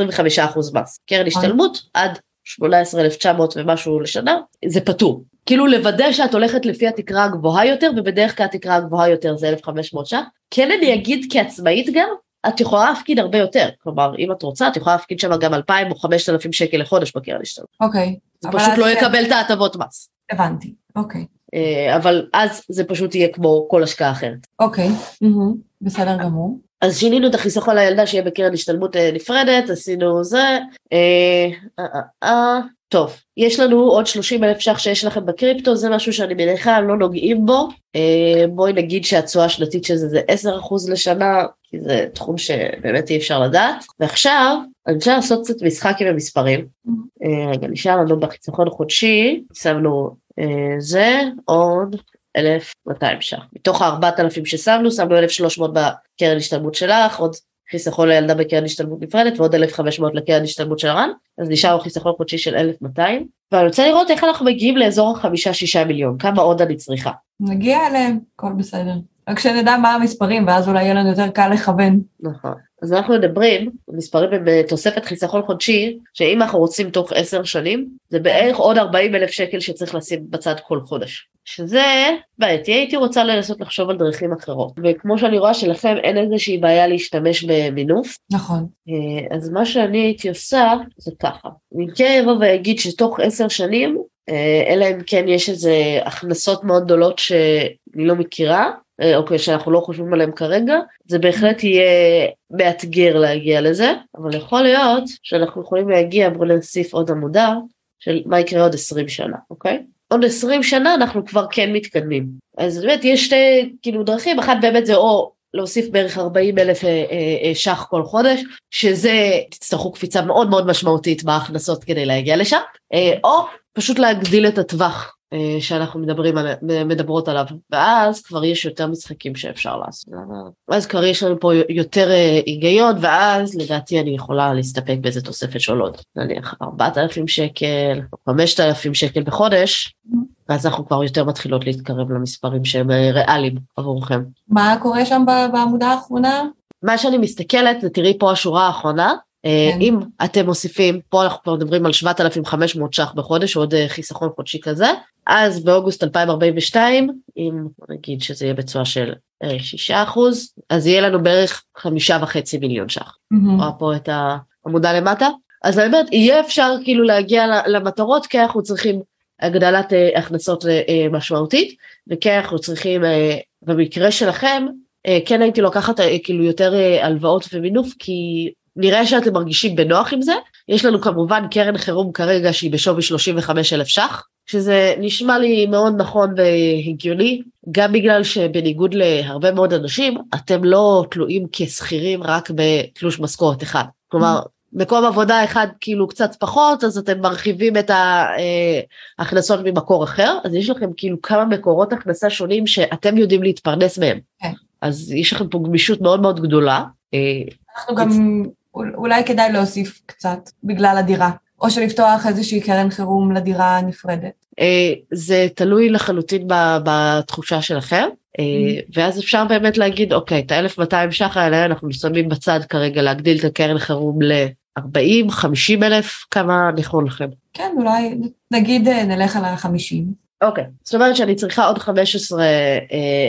מס. קרן השתלמות עד 18,900 ומשהו לשנה, זה פטור. כאילו לוודא שאת הולכת לפי התקרה הגבוהה יותר, ובדרך כלל התקרה הגבוהה יותר זה 1,500 ש"ח. כן אני אגיד כעצמאית גם, את יכולה להפקיד הרבה יותר. כלומר, אם את רוצה, את יכולה להפקיד שם גם 2,000 או 5,000 שקל לחודש בקרן השתלמות. אוקיי. זה פשוט לא כן. יקבל את ההטבות מס. הבנתי, אוקיי. אה, אבל אז זה פשוט יהיה כמו כל השקעה אחרת. אוקיי, בסדר גמור. אז שינינו את החיסכון לילדה שיהיה בקרן השתלמות אה, נפרדת, עשינו זה, אה, טוב, יש לנו עוד 30 אלף ש"ח שיש לכם בקריפטו, זה משהו שאני מניחה לא נוגעים בו. אה, בואי נגיד שהתשואה השנתית של זה זה 10% לשנה, כי זה תחום שבאמת אי אפשר לדעת. ועכשיו, אני רוצה לעשות קצת משחק עם המספרים. אה, רגע, נשאר לנו בחיסכון חודשי, שמנו אה, זה, עוד 1,200 ש"ח. מתוך ה-4,000 ששמנו, שמנו 1,300 בקרן השתלמות שלך, עוד חיסכון לילדה בקרן השתלמות נפרדת ועוד 1,500 לקרן השתלמות של הר"ן, אז נשאר חיסכון חודשי של 1,200, ואני רוצה לראות איך אנחנו מגיעים לאזור החמישה-שישה מיליון, כמה עוד אני צריכה. נגיע אליהם, הכל בסדר. רק שנדע מה המספרים, ואז אולי יהיה לנו יותר קל לכוון. נכון. אז אנחנו מדברים, מספרים הם אה, תוספת חיסכון חודשי, שאם אנחנו רוצים תוך עשר שנים, זה בערך עוד 40 אלף שקל שצריך לשים בצד כל חודש. שזה בעייתי, הייתי רוצה לנסות לחשוב על דרכים אחרות. וכמו שאני רואה שלכם אין איזושהי בעיה להשתמש במינוף. נכון. אה, אז מה שאני הייתי עושה זה ככה. אני כן אבוא ואגיד שתוך עשר שנים, אה, אלא אם כן יש איזה הכנסות מאוד גדולות שאני לא מכירה, אה, אוקיי, שאנחנו לא חושבים עליהם כרגע, זה בהחלט יהיה מאתגר להגיע לזה, אבל יכול להיות שאנחנו יכולים להגיע, בואו נוסיף עוד עמודה, של מה יקרה עוד 20 שנה, אוקיי? עוד 20 שנה אנחנו כבר כן מתקדמים. אז באמת יש שתי כאילו דרכים, אחת באמת זה או להוסיף בערך 40 אלף אה, אה, ש"ח כל חודש, שזה תצטרכו קפיצה מאוד מאוד משמעותית בהכנסות כדי להגיע לשם, או פשוט להגדיל את הטווח שאנחנו מדברים על, מדברות עליו, ואז כבר יש יותר משחקים שאפשר לעשות. אז כבר יש לנו פה יותר אה, היגיון, ואז לדעתי אני יכולה להסתפק באיזה תוספת של עוד, נניח 4,000 שקל, 5,000 שקל בחודש, ואז אנחנו כבר יותר מתחילות להתקרב למספרים שהם אה, ריאליים עבורכם. מה קורה שם בעמודה האחרונה? מה שאני מסתכלת זה תראי פה השורה האחרונה, כן. אם אתם מוסיפים, פה אנחנו כבר מדברים על 7,500 ש"ח בחודש, עוד חיסכון חודשי כזה, אז באוגוסט 2042, אם נגיד שזה יהיה בצורה של 6 אחוז, אז יהיה לנו בערך חמישה וחצי מיליון ש"ח. Mm-hmm. רואה פה את העמודה למטה. אז באמת, יהיה אפשר כאילו להגיע למטרות, כי אנחנו צריכים הגדלת הכנסות משמעותית, וכי אנחנו צריכים, במקרה שלכם, כן הייתי לוקחת כאילו יותר הלוואות ומינוף, כי נראה שאתם מרגישים בנוח עם זה. יש לנו כמובן קרן חירום כרגע שהיא בשווי 35 אלף ש"ח, שזה נשמע לי מאוד נכון והגיוני, גם בגלל שבניגוד להרבה מאוד אנשים, אתם לא תלויים כשכירים רק בתלוש משכורת אחד. כלומר, מקום עבודה אחד כאילו קצת פחות, אז אתם מרחיבים את ההכנסות ממקור אחר, אז יש לכם כאילו כמה מקורות הכנסה שונים שאתם יודעים להתפרנס מהם. כן. אז יש לכם פה גמישות מאוד מאוד גדולה. אנחנו גם, אולי כדאי להוסיף קצת בגלל הדירה. או שלפתוח איזושהי קרן חירום לדירה נפרדת? אה, זה תלוי לחלוטין בתחושה שלכם, אה, mm-hmm. ואז אפשר באמת להגיד, אוקיי, את ה-1200 ש"ח האלה אנחנו שמים בצד כרגע להגדיל את הקרן חירום ל-40, 50 אלף, כמה נכון לכם? כן, אולי נגיד אה, נלך על ה-50. אוקיי, okay. זאת אומרת שאני צריכה עוד 15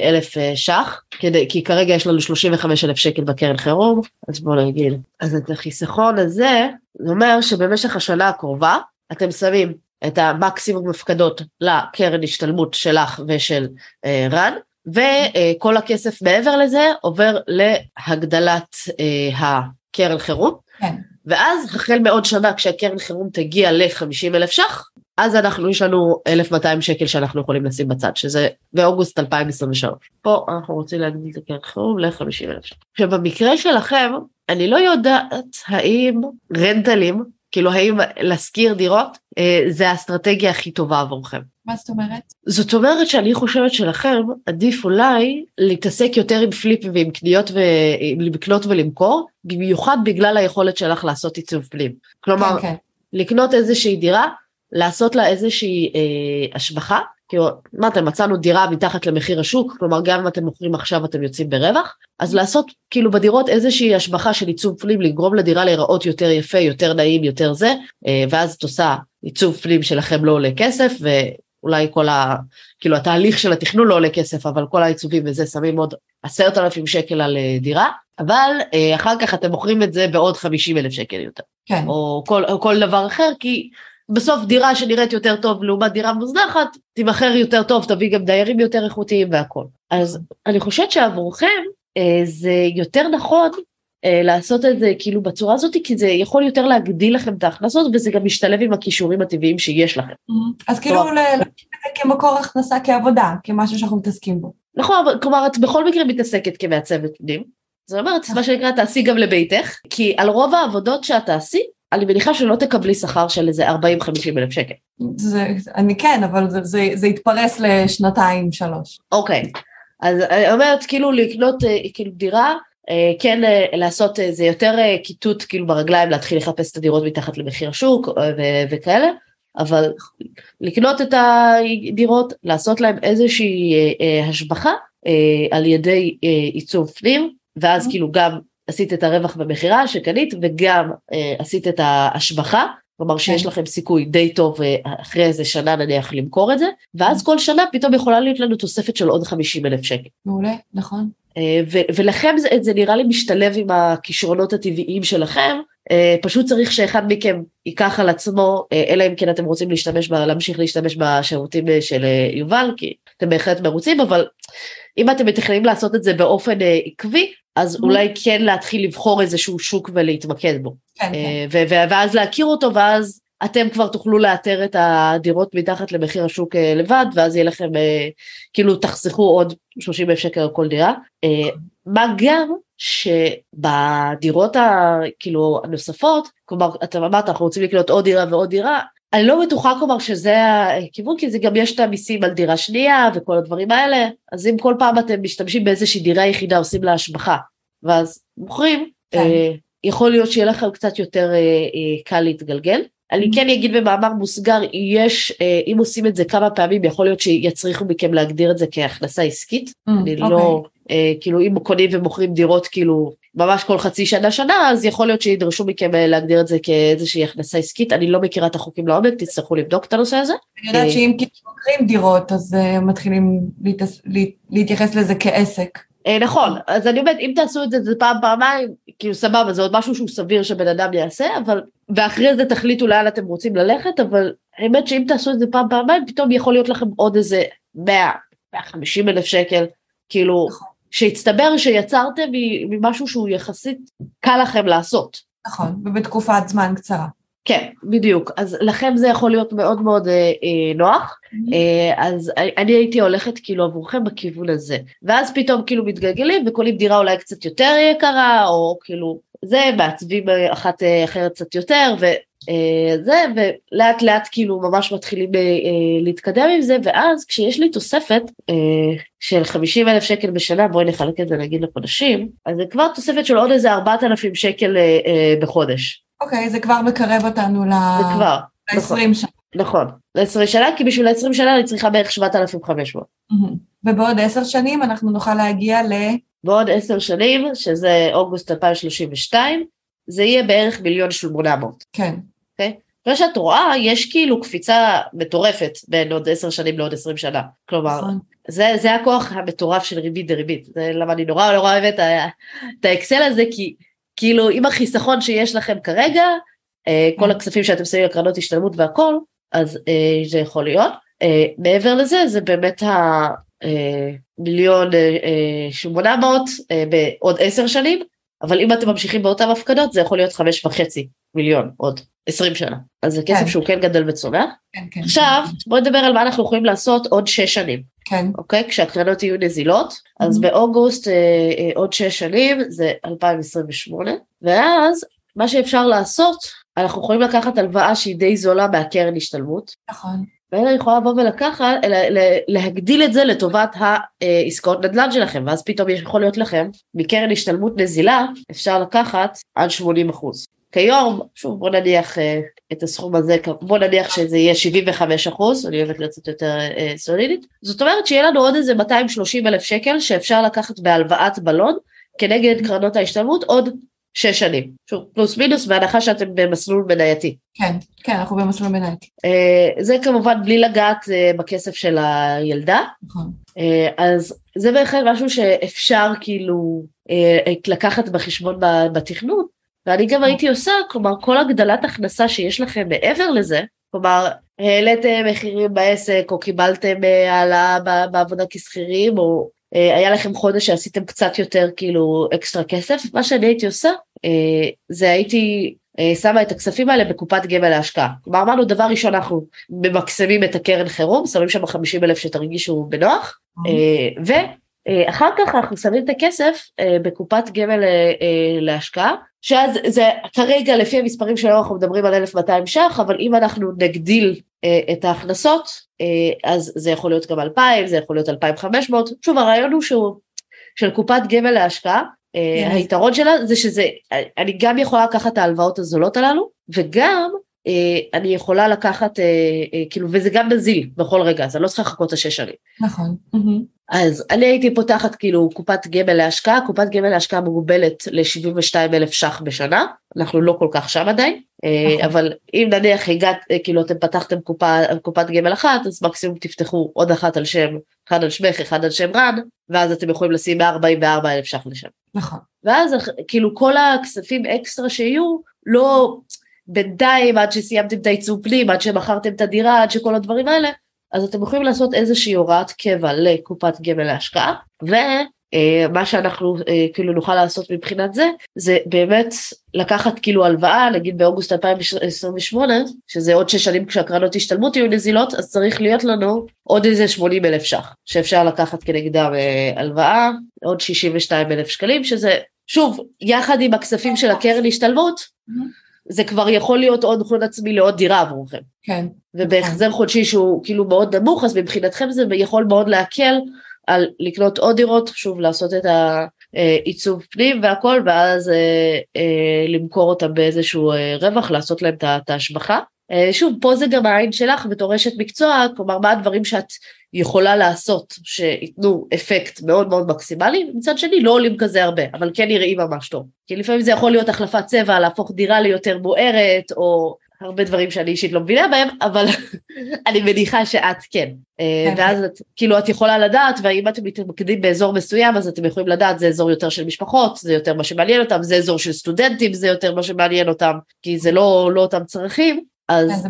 אלף ש"ח, כדי, כי כרגע יש לנו 35 אלף שקל בקרן חירום, אז בואו נגיד. אז את החיסכון הזה, זה אומר שבמשך השנה הקרובה אתם שמים את המקסימום מפקדות לקרן השתלמות שלך ושל אה, רן, וכל הכסף מעבר לזה עובר להגדלת אה, הקרן חירום. כן. ואז החל מעוד שנה כשהקרן חירום תגיע ל-50 אלף ש"ח, אז אנחנו, יש לנו 1,200 שקל שאנחנו יכולים לשים בצד, שזה באוגוסט 2023. פה אנחנו רוצים להגדיל את הקרן חירום ל-50 אלף שקל. עכשיו במקרה שלכם, אני לא יודעת האם רנטלים, כאילו האם להשכיר דירות, אה, זה האסטרטגיה הכי טובה עבורכם. מה זאת אומרת? זאת אומרת שאני חושבת שלכם עדיף אולי להתעסק יותר עם פליפים ועם קניות ולקנות ולמכור, במיוחד בגלל היכולת שלך לעשות עיצוב פנים. כלומר, כן, כן. לקנות איזושהי דירה, לעשות לה איזושהי אה, השבחה, כאילו, מה אתם מצאנו דירה מתחת למחיר השוק, כלומר גם אם אתם מוכרים עכשיו אתם יוצאים ברווח, אז לעשות כאילו בדירות איזושהי השבחה של עיצוב פנים, לגרום לדירה להיראות יותר יפה, יותר נעים, יותר זה, אה, ואז את עושה עיצוב פנים שלכם לא עולה כסף, ואולי כל ה... כאילו התהליך של התכנון לא עולה כסף, אבל כל העיצובים וזה שמים עוד עשרת אלפים שקל על אה, דירה, אבל אה, אחר כך אתם מוכרים את זה בעוד חמישים אלף שקל יותר. כן. או כל, או כל דבר אחר, כי בסוף דירה שנראית יותר טוב לעומת דירה מוזנחת, תימכר יותר טוב, תביא גם דיירים יותר איכותיים והכל. אז אני חושבת שעבורכם אה, זה יותר נכון אה, לעשות את זה כאילו בצורה הזאת, כי זה יכול יותר להגדיל לכם את ההכנסות, וזה גם משתלב עם הכישורים הטבעיים שיש לכם. אז כאילו ל- להגיד את זה כמקור הכנסה כעבודה, כמשהו שאנחנו מתעסקים בו. נכון, כלומר את בכל מקרה מתעסקת כמעצבת פנים. זאת אומרת, מה שנקרא תעשי גם לביתך, כי על רוב העבודות שאת תעשי, אני מניחה שלא תקבלי שכר של איזה 40-50 אלף שקל. זה, אני כן, אבל זה, זה, זה יתפרס לשנתיים, שלוש. אוקיי, אז אני אומרת כאילו לקנות אה, כאילו דירה, אה, כן אה, לעשות איזה יותר אה, כיתות כאילו ברגליים, להתחיל לחפש את הדירות מתחת למחיר שוק אה, ו- וכאלה, אבל לקנות את הדירות, לעשות להם איזושהי אה, אה, השבחה אה, על ידי אה, עיצוב פנים, ואז Mhm. כאילו גם עשית את הרווח במכירה שקנית וגם אה, עשית את ההשבחה. כלומר שיש כן. לכם סיכוי די טוב אה, אחרי איזה שנה נניח למכור את זה, ואז כל שנה פתאום יכולה להיות לנו תוספת של עוד 50 אלף שקל. מעולה, נכון. אה, ו- ולכם זה, זה נראה לי משתלב עם הכישרונות הטבעיים שלכם, אה, פשוט צריך שאחד מכם ייקח על עצמו, אה, אלא אם כן אתם רוצים להשתמש, ב, להמשיך להשתמש בשירותים של אה, יובל, כי אתם בהחלט מרוצים, אבל אם אתם מתכננים לעשות את זה באופן אה, עקבי, אז Mhm. אולי כן להתחיל לבחור איזשהו שוק ולהתמקד בו. כן, כן. אה, ו- ואז להכיר אותו, ואז אתם כבר תוכלו לאתר את הדירות מתחת למחיר השוק אה, לבד, ואז יהיה לכם, אה, כאילו תחסכו עוד 30 אלף שקל על כל דירה. אה, מה גם שבדירות ה, כאילו הנוספות, כלומר, אתה אמרת, אנחנו רוצים לקנות עוד דירה ועוד דירה, אני לא בטוחה כלומר שזה הכיוון, כי זה גם יש את המיסים על דירה שנייה וכל הדברים האלה, אז אם כל פעם אתם משתמשים באיזושהי דירה יחידה, עושים לה השבחה, ואז מוכרים, כן. אה, יכול להיות שיהיה לכם קצת יותר אה, אה, קל להתגלגל. אני Mhm. כן אגיד במאמר מוסגר, יש, אה, אם עושים את זה כמה פעמים, יכול להיות שיצריכו מכם להגדיר את זה כהכנסה עסקית. Mm, אני לא, אה, כאילו אם קונים ומוכרים דירות כאילו ממש כל חצי שנה שנה, אז יכול להיות שידרשו מכם אה, להגדיר את זה כאיזושהי הכנסה עסקית. אני לא מכירה את החוקים לעומק, תצטרכו לבדוק את הנושא הזה. אני יודעת אה, שאם כאילו מוכרים דירות, אז אה, מתחילים להתייחס לזה כעסק. אה, נכון, אז אני אומרת, אם תעשו את זה, זה פעם, פעמיים, כאילו סבבה, זה עוד משהו שהוא סביר שבן אדם יעשה, אבל, ואחרי זה תחליטו לאן אתם רוצים ללכת, אבל האמת שאם תעשו את זה פעם, פעמיים, פתאום יכול להיות לכם עוד איזה 100, 150 אלף שקל, כאילו, נכון. שהצטבר שיצרתם ממשהו שהוא יחסית קל לכם לעשות. נכון, ובתקופת זמן קצרה. כן, בדיוק. אז לכם זה יכול להיות מאוד מאוד אה, אה, נוח. אה, אז אני- הייתי הולכת כאילו עבורכם בכיוון הזה. ואז פתאום כאילו מתגלגלים וקונים דירה אולי קצת יותר יקרה, או כאילו זה, מעצבים אה, אחת אה, אחרת קצת יותר, וזה, ולאט לאט כאילו ממש מתחילים אה, אה, להתקדם עם זה, ואז כשיש לי תוספת אה, של 50 אלף שקל בשנה, בואי נחלק את זה נגיד לחודשים, אז זה כבר תוספת של עוד איזה 4,000 שקל אה, אה, בחודש. אוקיי, זה כבר מקרב אותנו ל- זה כבר. נכון. ל-20 שנה. נכון, ל-20 שנה, כי בשביל ה-20 שנה אני צריכה בערך 7,500. מהמם. ובעוד עשר שנים אנחנו נוכל להגיע ל... בעוד 10 שנים, שזה אוגוסט 2032, זה יהיה בערך מיליון 800. כן, כמו שאת רואה, יש כאילו קפיצה מטורפת בין עוד 10 שנים לעוד 20 שנה. כלומר, נכון. זה, זה הכוח המטורף של ריבית דריבית. זה למה אני נורא נורא אוהבת את ה- את האקסל הזה, כי כאילו עם החיסכון שיש לכם כרגע, אה, כל כן. הכספים שאתם שמים לקרנות השתלמות והכל, אז אה, זה יכול להיות. אה, מעבר לזה, זה באמת המיליון שמונה מאות אה, בעוד עשר שנים, אבל אם אתם ממשיכים באותן הפקדות, זה יכול להיות חמש וחצי מיליון עוד עשרים שנה. אז זה כסף כן. שהוא כן גדל וצומח. כן, כן. עכשיו, בואי נדבר על מה אנחנו יכולים לעשות עוד שש שנים. כן, אוקיי? כשהקרנות יהיו נזילות, אז Mhm. באוגוסט אה, אה, עוד שש שנים זה 2028, ואז מה שאפשר לעשות, אנחנו יכולים לקחת הלוואה שהיא די זולה מהקרן השתלמות, נכון. ואני יכולה לבוא ולקחת, לה- לה- להגדיל את זה לטובת העסקאות נדל"ן שלכם, ואז פתאום יכול להיות לכם, מקרן השתלמות נזילה, אפשר לקחת עד 80 אחוז. כיום, שוב בוא נניח אה, את הסכום הזה, בוא נניח שזה יהיה 75 אחוז, אני אוהבת להיות קצת יותר אה, סולידית, זאת אומרת שיהיה לנו עוד איזה 230 אלף שקל שאפשר לקחת בהלוואת בלון כנגד קרנות ההשתלמות עוד שש שנים, שוב פלוס מינוס בהנחה שאתם במסלול מנייתי. כן, כן, אנחנו במסלול מנייתי. אה, זה כמובן בלי לגעת אה, בכסף של הילדה, נכון. אה, אז זה בהחלט משהו שאפשר כאילו אה, לקחת בחשבון בתכנון, ואני גם הייתי עושה, כלומר כל הגדלת הכנסה שיש לכם מעבר לזה, כלומר העליתם מחירים בעסק או קיבלתם אה, העלאה בעבודה כשכירים או היה לכם חודש שעשיתם קצת יותר כאילו אקסטרה כסף, מה שאני הייתי עושה זה הייתי שמה את הכספים האלה בקופת גמל להשקעה. כלומר אמרנו דבר ראשון אנחנו ממקסמים את הקרן חירום, שמים שם 50 אלף שתרגישו בנוח, ו... אחר כך אנחנו שמים את הכסף בקופת גמל להשקעה, שאז זה כרגע לפי המספרים שלנו אנחנו מדברים על 1,200 ש"ח, אבל אם אנחנו נגדיל את ההכנסות, אז זה יכול להיות גם 2,000, זה יכול להיות 2,500, שוב הרעיון הוא שהוא של קופת גמל להשקעה, yes. היתרון שלה זה שזה, אני גם יכולה לקחת את ההלוואות הזולות הללו, וגם אני יכולה לקחת, כאילו, וזה גם נזיל בכל רגע, אז אני לא צריכה לחכות את השש שנים. נכון. אז אני הייתי פותחת כאילו קופת גמל להשקעה, קופת גמל להשקעה מוגבלת ל-72 אלף ש"ח בשנה, אנחנו לא כל כך שם עדיין, נכון. אבל אם נניח הגעת, כאילו אתם פתחתם קופה, קופת גמל אחת, אז מקסימום תפתחו עוד אחת על שם, אחד על שמך, אחד על שם רן, ואז אתם יכולים לשים 144 אלף ש"ח לשם. נכון. ואז כאילו כל הכספים אקסטרה שיהיו, לא, בינתיים עד שסיימתם את העיצוב פנים, עד שמכרתם את הדירה, עד שכל הדברים האלה, אז אתם יכולים לעשות איזושהי הוראת קבע לקופת גמל להשקעה, ומה שאנחנו כאילו נוכל לעשות מבחינת זה, זה באמת לקחת כאילו הלוואה, נגיד באוגוסט 2028, שזה עוד שש שנים כשהקרנות השתלמות יהיו נזילות, אז צריך להיות לנו עוד איזה 80 אלף ש"ח, שאפשר לקחת כנגדם הלוואה, עוד 62 אלף שקלים, שזה שוב, יחד עם הכספים של הקרן השתלמות, זה כבר יכול להיות עוד הון עצמי לעוד דירה עבורכם. כן. ובהחזר חודשי שהוא כאילו מאוד נמוך, אז מבחינתכם זה יכול מאוד להקל על לקנות עוד דירות, שוב לעשות את העיצוב פנים והכל, ואז אה, אה, למכור אותם באיזשהו אה, רווח, לעשות להם את ההשבחה. אה, שוב, פה זה גם העין שלך בתור אשת מקצוע, כלומר מה הדברים שאת יכולה לעשות שייתנו אפקט מאוד מאוד מקסימלי, מצד שני לא עולים כזה הרבה, אבל כן נראים ממש טוב. כי לפעמים זה יכול להיות החלפת צבע, להפוך דירה ליותר בוערת, או הרבה דברים שאני אישית לא מבינה בהם, אבל אני מניחה שאת כן. אה, ואז את, כאילו את יכולה לדעת, ואם אתם מתמקדים באזור מסוים, אז אתם יכולים לדעת, זה אזור יותר של משפחות, זה יותר מה שמעניין אותם, זה אזור של סטודנטים, זה יותר מה שמעניין אותם, כי זה לא, לא אותם צרכים, אז...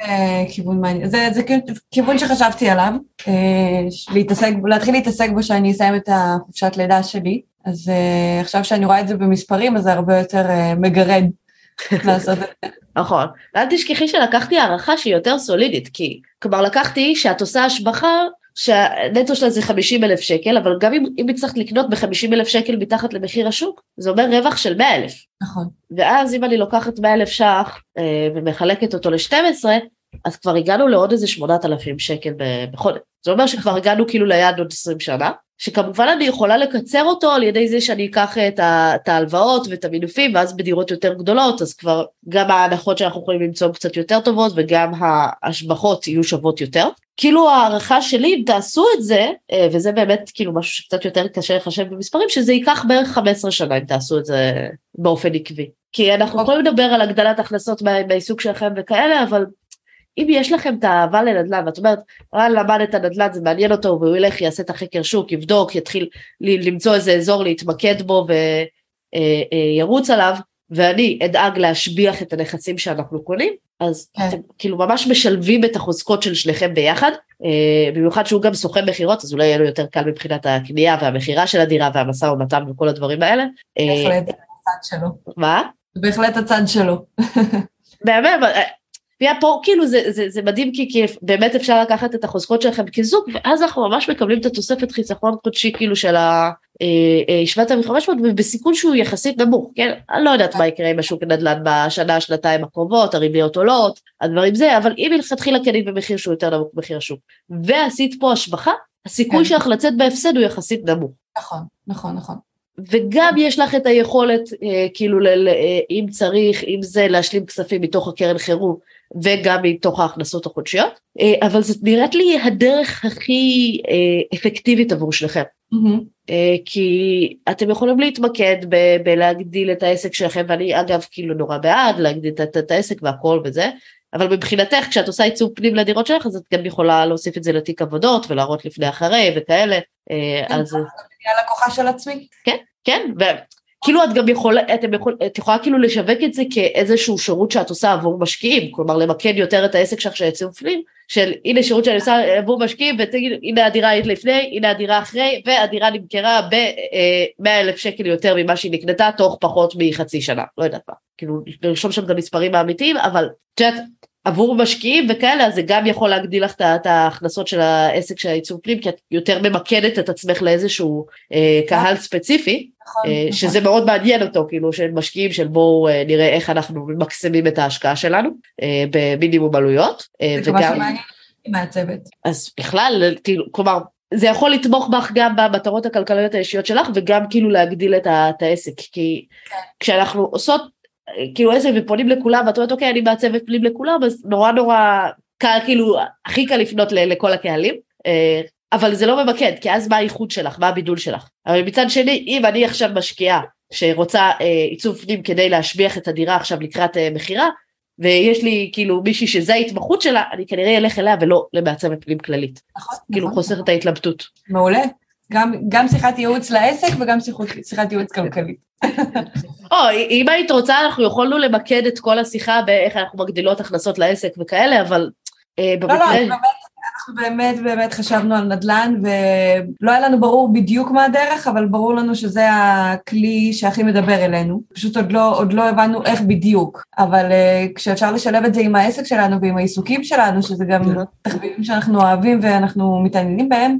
אה, כיוון מעניין, זה, זה כיוון שחשבתי עליו, אה, להתעסק, להתחיל להתעסק בו שאני אסיים את החופשת לידה שלי, אז uh, עכשיו שאני רואה את זה במספרים, אז זה הרבה יותר מגרד לעשות את זה. נכון, ואל תשכחי שלקחתי הערכה שהיא יותר סולידית, כי כלומר לקחתי שאת עושה השבחה שהנטו שלה זה 50 אלף שקל, אבל גם אם, אם הצלחת לקנות ב-50 אלף שקל מתחת למחיר השוק, זה אומר רווח של 100 אלף. נכון. ואז אם אני לוקחת 100 אלף ש"ח אה, ומחלקת אותו ל-12, אז כבר הגענו לעוד איזה 8,000 שקל בחודש. זה אומר שכבר הגענו כאילו ליעד עוד 20 שנה, שכמובן אני יכולה לקצר אותו על ידי זה שאני אקח את ההלוואות ואת המינופים, ואז בדירות יותר גדולות, אז כבר גם ההנחות שאנחנו יכולים למצוא קצת יותר טובות, וגם ההשבחות יהיו שוות יותר. כאילו הערכה שלי, אם תעשו את זה, אה, וזה באמת כאילו משהו שקצת יותר קשה לחשב במספרים, שזה ייקח בערך 15 שנה אם תעשו את זה באופן עקבי. כי אנחנו יכולים לדבר על הגדלת הכנסות מהעיסוק שלכם וכאלה, אבל אם יש לכם את האהבה לנדל"ן, ואת אומרת, רן למד את הנדל"ן, זה מעניין אותו, והוא ילך, יעשה את החקר שוק, יבדוק, יתחיל למצוא איזה אזור להתמקד בו וירוץ אה, אה, עליו, ואני אדאג להשביח את הנכסים שאנחנו קונים, אז כן. אתם כאילו ממש משלבים את החוזקות של שניכם ביחד, אה, במיוחד שהוא גם סוכן מכירות, אז אולי יהיה לו יותר קל מבחינת הקנייה והמכירה של הדירה והמשא ומתן וכל הדברים האלה. בהחלט הצד שלו. מה? בהחלט הצד שלו. באמת, ופה כאילו זה, זה, זה מדהים כי, כי באמת אפשר לקחת את החוזקות שלכם כזוג ואז אנחנו ממש מקבלים את התוספת חיסכון חודשי כאילו של ה-7,500 אה, אה, ובסיכון שהוא יחסית נמוך, כן? אני לא יודעת מה יקרה עם השוק הנדל"ן בשנה, שנתיים הקרובות, הריביות עולות, הדברים זה, אבל אם מלכתחילה קנית במחיר שהוא יותר נמוך ממחיר השוק ועשית פה השבחה, הסיכוי כן. שלך לצאת בהפסד הוא יחסית נמוך. נכון, נכון, נכון. וגם יש לך את היכולת, אה, כאילו, ל, ל, אה, אם צריך, אם זה להשלים כספים מתוך הקרן חירום וגם מתוך ההכנסות החודשיות, אה, אבל זאת נראית לי הדרך הכי אה, אפקטיבית עבור שלכם. Mm-hmm. כי אתם יכולים להתמקד ב- בלהגדיל את העסק שלכם, ואני אגב כאילו נורא בעד להגדיל את, את העסק והכל וזה, אבל מבחינתך כשאת עושה עיצוב פנים לדירות שלך אז את גם יכולה להוסיף את זה לתיק עבודות ולהראות לפני אחרי וכאלה. כן, אז... אני לקוחה של עצמי. כן, כן, כאילו את גם יכולה, אתם יכול, את יכולה כאילו לשווק את זה כאיזשהו שירות שאת עושה עבור משקיעים, כלומר למקד יותר את העסק שלך שיצאו פנים, של הנה שירות שאני עושה עבור משקיעים ותגיד הנה הדירה היית לפני, הנה הדירה אחרי והדירה נמכרה ב-100 אלף שקל יותר ממה שהיא נקנתה תוך פחות מחצי שנה, לא יודעת מה, כאילו לרשום שם את המספרים האמיתיים אבל את יודעת עבור משקיעים וכאלה אז זה גם יכול להגדיל לך את ההכנסות של העסק של הייצור פנים כי את יותר ממקדת את עצמך לאיזשהו אה, קהל ספציפי נכון, אה, נכון. שזה מאוד מעניין אותו כאילו של משקיעים של בואו אה, נראה איך אנחנו ממקסמים את ההשקעה שלנו אה, במינימום עלויות אה, זה מה שמעניין אותי מהצוות. אז בכלל כאילו כלומר זה יכול לתמוך בך גם במטרות הכלכליות האישיות שלך וגם כאילו להגדיל את, ה, את העסק כי כן. כשאנחנו עושות כאילו עסק ופונים לכולם ואת אומרת אוקיי אני מעצבת פנים לכולם אז נורא נורא קל כאילו הכי קל לפנות ל- לכל הקהלים. אה, אבל זה לא ממקד כי אז מה הייחוד שלך? מה הבידול שלך? אבל מצד שני אם אני עכשיו משקיעה שרוצה אה, עיצוב פנים כדי להשביח את הדירה עכשיו לקראת אה, מכירה ויש לי כאילו מישהי שזה ההתמחות שלה אני כנראה אלך אליה ולא למעצבת פנים כללית. נכון, כאילו נכון. חוסר את ההתלבטות. מעולה. גם, גם שיחת ייעוץ לעסק וגם שיחות, שיחת ייעוץ כלכלית. או אם היית רוצה אנחנו יכולנו למקד את כל השיחה באיך אנחנו מגדילות הכנסות לעסק וכאלה אבל אה, לא, לא, במקרה באמת, אנחנו באמת באמת חשבנו על נדל"ן ולא היה לנו ברור בדיוק מה הדרך, אבל ברור לנו שזה הכלי שהכי מדבר אלינו. פשוט עוד לא, עוד לא הבנו איך בדיוק, אבל uh, כשאפשר לשלב את זה עם העסק שלנו ועם העיסוקים שלנו, שזה גם Mhm. תחביבים שאנחנו אוהבים ואנחנו מתעניינים בהם, כן.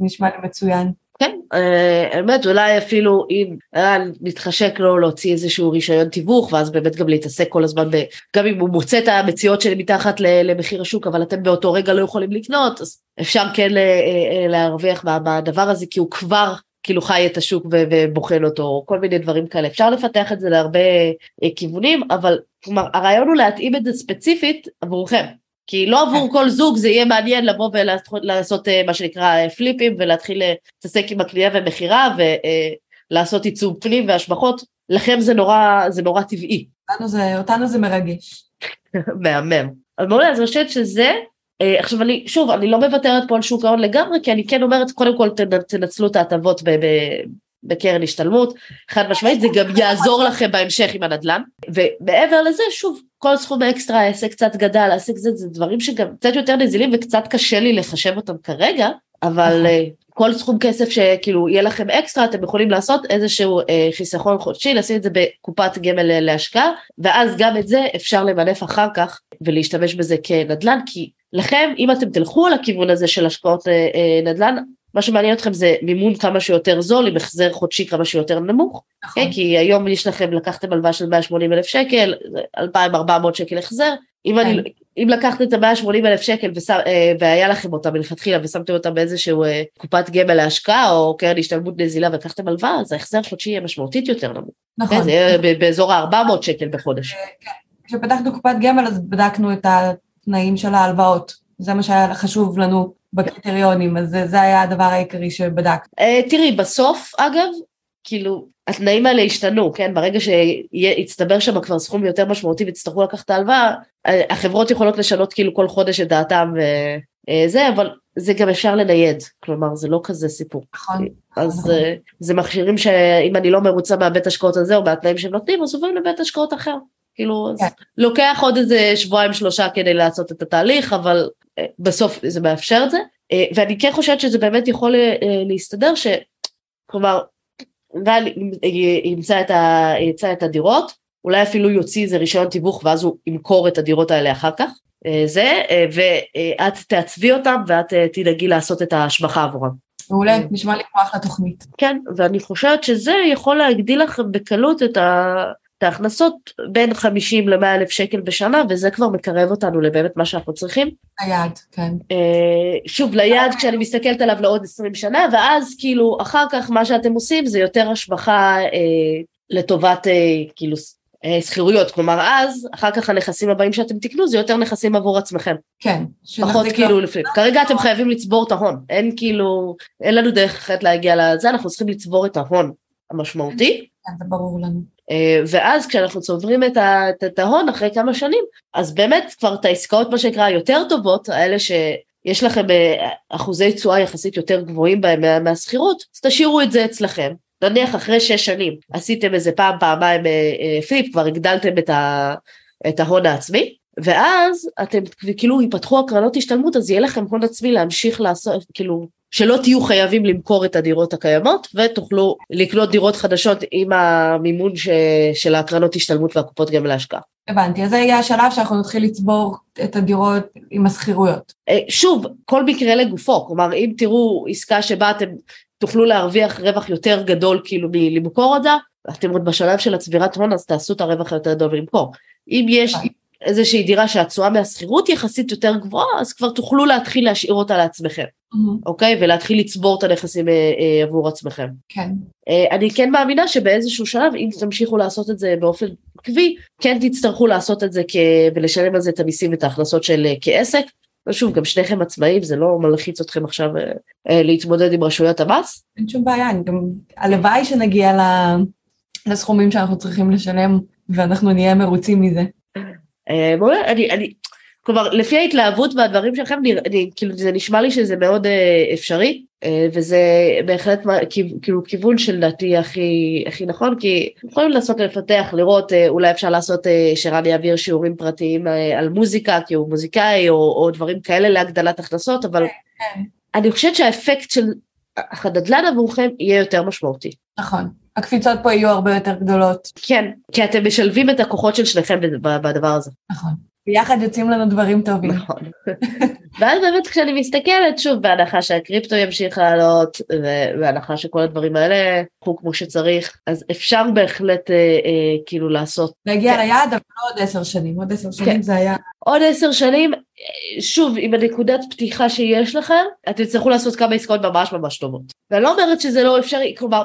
נשמע לי מצוין. כן, אה, האמת אולי אפילו אם היה מתחשק לו להוציא איזשהו רישיון תיווך ואז באמת גם להתעסק כל הזמן, ב, גם אם הוא מוצא את המציאות שלי מתחת למחיר השוק אבל אתם באותו רגע לא יכולים לקנות אז אפשר כן ל- אה, להרוויח מה- מהדבר הזה כי הוא כבר כאילו חי את השוק ובוחן אותו, כל מיני דברים כאלה, אפשר לפתח את זה להרבה אה, כיוונים אבל כלומר הרעיון הוא להתאים את זה ספציפית עבורכם. כי לא עבור כל זוג זה יהיה מעניין לבוא ולעשות אה, מה שנקרא אה, פליפים ולהתחיל אה, להתעסק עם הקנייה ומכירה ולעשות עיצוב פנים והשבחות, לכם זה נורא, זה נורא טבעי, אותנו זה, אותנו זה מרגש. מהמם. אז מעולה, אז אני חושבת שזה, עכשיו אני, שוב, אני לא מוותרת פה על שוק ההון לגמרי, כי אני כן אומרת, קודם כל תנ- תנצלו את ההטבות בקרן השתלמות, חד משמעית, זה גם יעזור לכם בהמשך עם הנדל"ן, ומעבר לזה, שוב, כל סכום האקסטרה, העסק קצת גדל, העסק זה, זה דברים שגם קצת יותר נזילים וקצת קשה לי לחשב אותם כרגע, אבל נכון. אה, כל סכום כסף שכאילו יהיה לכם אקסטרה, אתם יכולים לעשות איזשהו אה, חיסכון חודשי, לשים את זה בקופת גמל להשקעה, ואז גם את זה אפשר למנף אחר כך ולהשתמש בזה כנדל"ן, כי לכם, אם אתם תלכו על הכיוון הזה של השקעות אה, אה, נדל"ן, מה שמעניין אתכם זה מימון כמה שיותר זול עם החזר חודשי כמה שיותר נמוך, נכון. כן, כי היום יש לכם, לקחתם הלוואה של 180 אלף שקל, זה 2,400 שקל החזר, אם, אני, כן. אם לקחתם את ה-180 אלף שקל ושם, אה, והיה לכם אותה מלכתחילה ושמתם אותה באיזשהו אה, קופת גמל להשקעה או קרן השתלמות נזילה ולקחתם הלוואה, אז ההחזר החודשי יהיה משמעותית יותר נמוך, כן, נכון. זה יהיה באזור ה-400 שקל בחודש. כשפתחנו קופת גמל אז בדקנו את התנאים של ההלוואות. זה מה שהיה חשוב לנו בקריטריונים, אז זה, היה הדבר העיקרי שבדק. אה, תראי, בסוף, אגב, כאילו, התנאים האלה השתנו, כן? ברגע שיצטבר שם כבר סכום יותר משמעותי ויצטרכו לקחת את ההלוואה, אה, החברות יכולות לשנות כאילו כל חודש את דעתם וזה, אבל זה גם אפשר לנייד, כלומר, זה לא כזה סיפור. נכון. אז נכון. אה, זה מכשירים שאם אני לא מרוצה מהבית השקעות הזה או מהתנאים שהם נותנים, אז עוברים לבית השקעות אחר. כאילו, כן. לוקח עוד איזה שבועיים שלושה כדי לעשות את התהליך, אבל אה, בסוף זה מאפשר את זה. אה, ואני כן חושבת שזה באמת יכול אה, להסתדר, ש... כלומר, גל ימצא את, ה... ימצא את הדירות, אולי אפילו יוציא איזה רישיון תיווך ואז הוא ימכור את הדירות האלה אחר כך, אה, זה, ואת תעצבי אותם ואת תדאגי לעשות את ההשבחה עבורם. מעולה, נשמע לי כמו אחלה תוכנית. כן, ואני חושבת שזה יכול להגדיל לכם בקלות את, ה... ההכנסות בין 50 ל-100 אלף שקל בשנה, וזה כבר מקרב אותנו לבאמת מה שאנחנו צריכים. היעד, כן. אה, שוב, ליעד כשאני מסתכלת עליו לעוד 20 שנה, ואז כאילו אחר כך מה שאתם עושים זה יותר השבחה אה, לטובת אה, כאילו אה, שכירויות, כלומר אז, אחר כך הנכסים הבאים שאתם תקנו זה יותר נכסים עבור עצמכם, כן. פחות כאילו לו- לפעמים. כרגע אתם חייבים לצבור את ההון, אין כאילו, אין לנו דרך אחרת להגיע לזה, אנחנו צריכים לצבור את ההון המשמעותי. כן, זה ברור לנו. אה, ואז כשאנחנו צוברים את, ההון אחרי כמה שנים, אז באמת כבר את העסקאות מה שנקרא היותר טובות, האלה שיש לכם אה, אחוזי תשואה יחסית יותר גבוהים בהם מה- מהשכירות, אז תשאירו את זה אצלכם. נניח אחרי שש שנים עשיתם איזה פעם, פעמיים אה, פליפ, כבר הגדלתם את, ה, את ההון העצמי, ואז אתם כאילו ייפתחו הקרנות השתלמות אז יהיה לכם הון עצמי להמשיך לעשות כאילו שלא תהיו חייבים למכור את הדירות הקיימות ותוכלו לקנות דירות חדשות עם המימון ש... של הקרנות השתלמות והקופות גמל להשקעה. הבנתי, אז זה יהיה השלב שאנחנו נתחיל לצבור את הדירות עם השכירויות. אה, שוב, כל מקרה לגופו, כלומר אם תראו עסקה שבה אתם תוכלו להרוויח רווח יותר גדול כאילו מלמכור אותה, אתם עוד בשלב של הצבירת הון אז תעשו את הרווח היותר גדול ולמכור. אם יש איזושהי דירה שהתשואה מהשכירות יחסית יותר גבוהה, אז כבר תוכלו להתחיל להשאיר אותה לעצמכם, Mm-hmm. אוקיי? ולהתחיל לצבור את הנכסים אה, אה, עבור עצמכם. כן. אה, אני כן מאמינה שבאיזשהו שלב, אם תמשיכו לעשות את זה באופן עקבי, כן תצטרכו לעשות את זה כ... ולשלם על זה את המיסים ואת ההכנסות של אה, כעסק. ושוב, גם שניכם עצמאים, זה לא מלחיץ אתכם עכשיו אה, אה, להתמודד עם רשויות המס. אין שום בעיה, אני גם, הלוואי שנגיע ל... לסכומים שאנחנו צריכים לשלם ואנחנו נהיה מרוצים מזה. אה, אני, אני, כלומר, לפי ההתלהבות והדברים שלכם, אני, אני, כאילו זה נשמע לי שזה מאוד אה, אפשרי, אה, וזה בהחלט כאילו כיוון שלדעתי הכי, הכי נכון, כי יכולים לעשות לפתח, לראות, אולי אפשר לעשות שרן יעביר שיעורים פרטיים על מוזיקה, כי הוא מוזיקאי, או, או דברים כאלה להגדלת הכנסות, אבל כן. אני חושבת שהאפקט של הנדל"ן עבורכם יהיה יותר משמעותי. נכון. הקפיצות פה יהיו הרבה יותר גדולות. כן, כי אתם משלבים את הכוחות של שניכם בד- בדבר הזה. נכון. ביחד יוצאים לנו דברים טובים. נכון. ואז באמת כשאני מסתכלת, שוב, בהנחה שהקריפטו ימשיך לעלות, ו- בהנחה שכל הדברים האלה ילכו כמו שצריך, אז אפשר בהחלט אה, אה, כאילו לעשות להגיע כן. ליעד, אבל לא עוד עשר שנים. עוד עשר שנים כן. זה היה... עוד עשר שנים, אה, שוב, עם הנקודת פתיחה שיש לכם, אתם תצטרכו לעשות כמה עסקאות ממש ממש טובות. ואני לא אומרת שזה לא אפשרי, כלומר,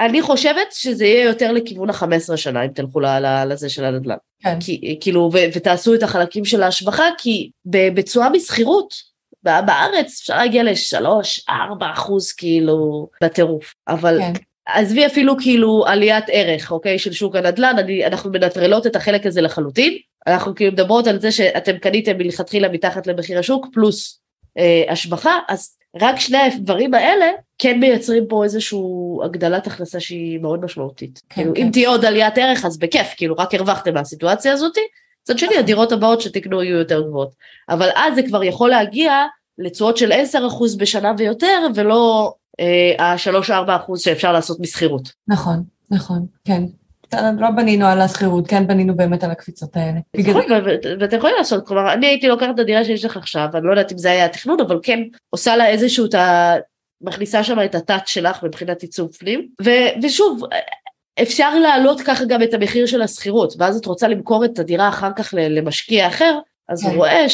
אני חושבת שזה יהיה יותר לכיוון ה-15 שנה, אם תלכו לזה של הנדל"ן. כן. כי, כאילו, ו- ותעשו את החלקים של ההשבחה, כי בתשואה משכירות, ב- בארץ אפשר להגיע ל-3-4 אחוז כאילו בטירוף, אבל כן. עזבי אפילו כאילו עליית ערך, אוקיי, של שוק הנדל"ן, אני, אנחנו מנטרלות את החלק הזה לחלוטין, אנחנו כאילו מדברות על זה שאתם קניתם מלכתחילה מתחת למחיר השוק פלוס אה, השבחה, אז רק שני הדברים האלה כן מייצרים פה איזושהי הגדלת הכנסה שהיא מאוד משמעותית. כן, כאילו, כן. אם תהיה עוד עליית ערך אז בכיף, כאילו רק הרווחתם מהסיטואציה הזאתי, מצד שני הדירות הבאות שתקנו יהיו יותר גבוהות. אבל אז זה כבר יכול להגיע לתשואות של 10% בשנה ויותר, ולא אה, ה-3-4% שאפשר לעשות משכירות. נכון, נכון, כן. לא בנינו על השכירות, כן בנינו באמת על הקפיצות האלה. נכון, ואתם יכולים לעשות, כלומר, אני הייתי לוקחת את הדירה שיש לך עכשיו, אני לא יודעת אם זה היה התכנון, אבל כן עושה לה איזשהו, מכניסה שם את הטאט שלך מבחינת עיצוב פנים, ו- ושוב, אפשר להעלות ככה גם את המחיר של השכירות, ואז את רוצה למכור את הדירה אחר כך למשקיע אחר, אז הוא כן. רואה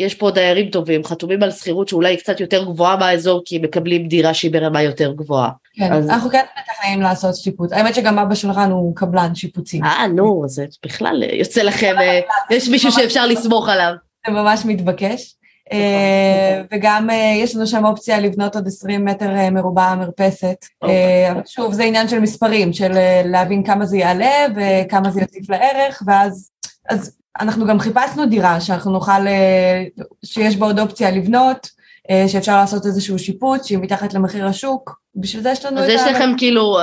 שיש פה דיירים טובים, חתומים על שכירות שאולי היא קצת יותר גבוהה מהאזור, כי מקבלים דירה שהיא ברמה יותר גבוהה. כן, אז- אנחנו כן מתכננים לעשות שיפוץ. האמת שגם אבא של רן הוא קבלן שיפוצים. אה, נו, זה בכלל יוצא לכם, אה, יש מישהו שאפשר לסמוך עליו. זה ממש מתבקש. אה, וגם אה, יש לנו שם אופציה לבנות עוד 20 מטר אה, מרובע מרפסת. אה, אבל שוב, זה עניין של מספרים, של אה, להבין כמה זה יעלה וכמה זה יוסיף לערך, ואז אז אנחנו גם חיפשנו דירה שאנחנו נוכל, אה, שיש בה עוד אופציה לבנות, אה, שאפשר לעשות איזשהו שיפוץ שהיא מתחת למחיר השוק. בשביל זה יש לנו אז את יש ה... לכם כאילו,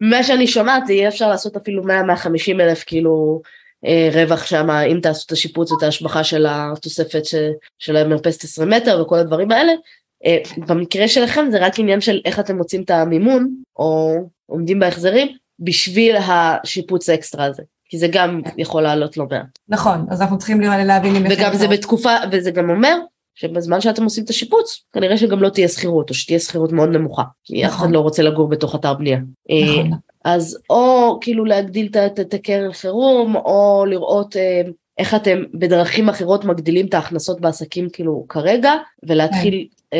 ממה שאני שומעת, יהיה אפשר לעשות אפילו 100-150 אלף כאילו אה, רווח שם, אם תעשו את השיפוץ ואת ההשבחה של התוספת ש, של המרפסת 20 מטר וכל הדברים האלה. במקרה שלכם זה רק עניין של איך אתם מוצאים את המימון, או עומדים בהחזרים, בשביל השיפוץ האקסטרה הזה. כי זה גם יכול לעלות לא מעט. נכון, אז אנחנו צריכים להבין אם. וגם זה בתקופה, וזה גם אומר שבזמן שאתם עושים את השיפוץ, כנראה שגם לא תהיה שכירות, או שתהיה שכירות מאוד נמוכה, כי אף אחד נכון. לא רוצה לגור בתוך אתר בנייה. אה, נכון. אז או כאילו להגדיל את- הקרן חירום, או לראות אה, איך אתם בדרכים אחרות מגדילים את ההכנסות בעסקים כאילו כרגע, ולהתחיל כן.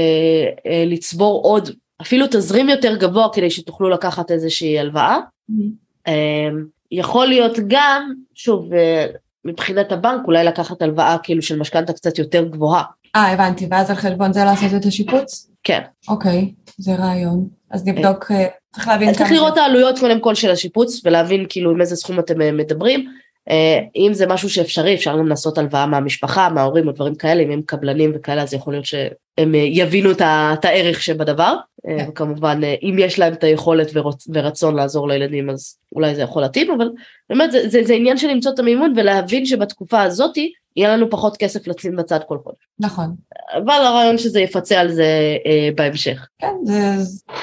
אה, לצבור עוד, אפילו תזרים יותר גבוה כדי שתוכלו לקחת איזושהי הלוואה. יכול להיות גם, שוב, אה, מבחינת הבנק אולי לקחת הלוואה כאילו של משכנתה קצת יותר גבוהה. אה, הבנתי, ואז על חשבון זה לעשות את השיפוץ? כן. אוקיי, זה רעיון. אז נבדוק, אה, צריך להבין צריך לראות את העלויות קודם כל של השיפוץ ולהבין כאילו עם איזה סכום אתם אה, מדברים. אה, אם זה משהו שאפשרי אפשר גם לעשות הלוואה מהמשפחה, מההורים או דברים כאלה, אם הם קבלנים וכאלה אז יכול להיות שהם אה, יבינו את הערך שבדבר. אה, כן. וכמובן אם יש להם את היכולת ורצון לעזור לילדים אז אולי זה יכול להתאים, אבל באמת זה, זה, זה עניין של למצוא את המימון ולהבין שבתקופה הזאתי יהיה לנו פחות כסף לשים בצד כל חודש. נכון. אבל הרעיון שזה יפצה על זה אה, בהמשך. כן, זה,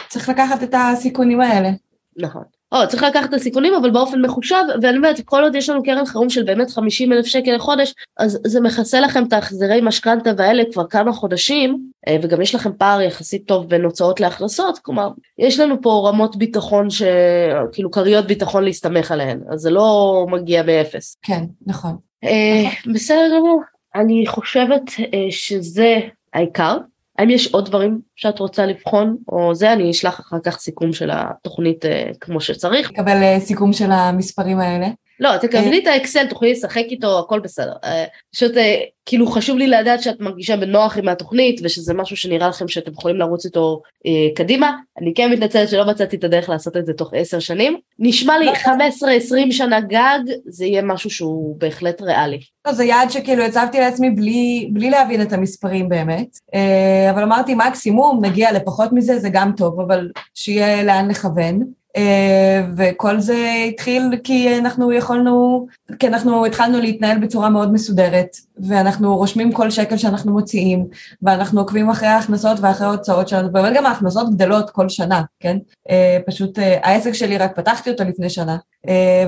צריך לקחת את הסיכונים האלה. נכון. או, צריך לקחת את הסיכונים אבל באופן מחושב, ואני אומרת, כל עוד יש לנו קרן חירום של באמת 50 אלף שקל לחודש, אז זה מכסה לכם את ההחזרי משכנתה והאלה כבר כמה חודשים, אה, וגם יש לכם פער יחסית טוב בין הוצאות להכנסות, כלומר, יש לנו פה רמות ביטחון, ש... כאילו כריות ביטחון להסתמך עליהן, אז זה לא מגיע מאפס. כן, נכון. אה, בסדר גמור, אני חושבת אה, שזה העיקר. האם יש עוד דברים שאת רוצה לבחון או זה אני אשלח אחר כך סיכום של התוכנית אה, כמו שצריך. לקבל אה, סיכום של המספרים האלה. לא, תקבלי את האקסל, תוכלי לשחק איתו, הכל בסדר. אה, פשוט אה, כאילו חשוב לי לדעת שאת מרגישה בנוח עם התוכנית ושזה משהו שנראה לכם שאתם יכולים לרוץ איתו אה, קדימה. אני כן מתנצלת שלא מצאתי את הדרך לעשות את זה תוך עשר שנים. נשמע לי 15-20 שנה גג, זה יהיה משהו שהוא בהחלט ריאלי. לא, זה יעד שכאילו הצבתי לעצמי בלי, בלי להבין את המספרים באמת, אבל אמרתי מקסימום נגיע לפחות מזה זה גם טוב, אבל שיהיה לאן לכוון. אה, וכל זה התחיל כי אנחנו יכולנו, כי אנחנו התחלנו להתנהל בצורה מאוד מסודרת, ואנחנו רושמים כל שקל שאנחנו מוציאים, ואנחנו עוקבים אחרי ההכנסות ואחרי ההוצאות שלנו, באמת גם ההכנסות גדלות כל שנה, כן? אה, פשוט אה, העסק שלי, רק פתחתי אותו לפני שנה,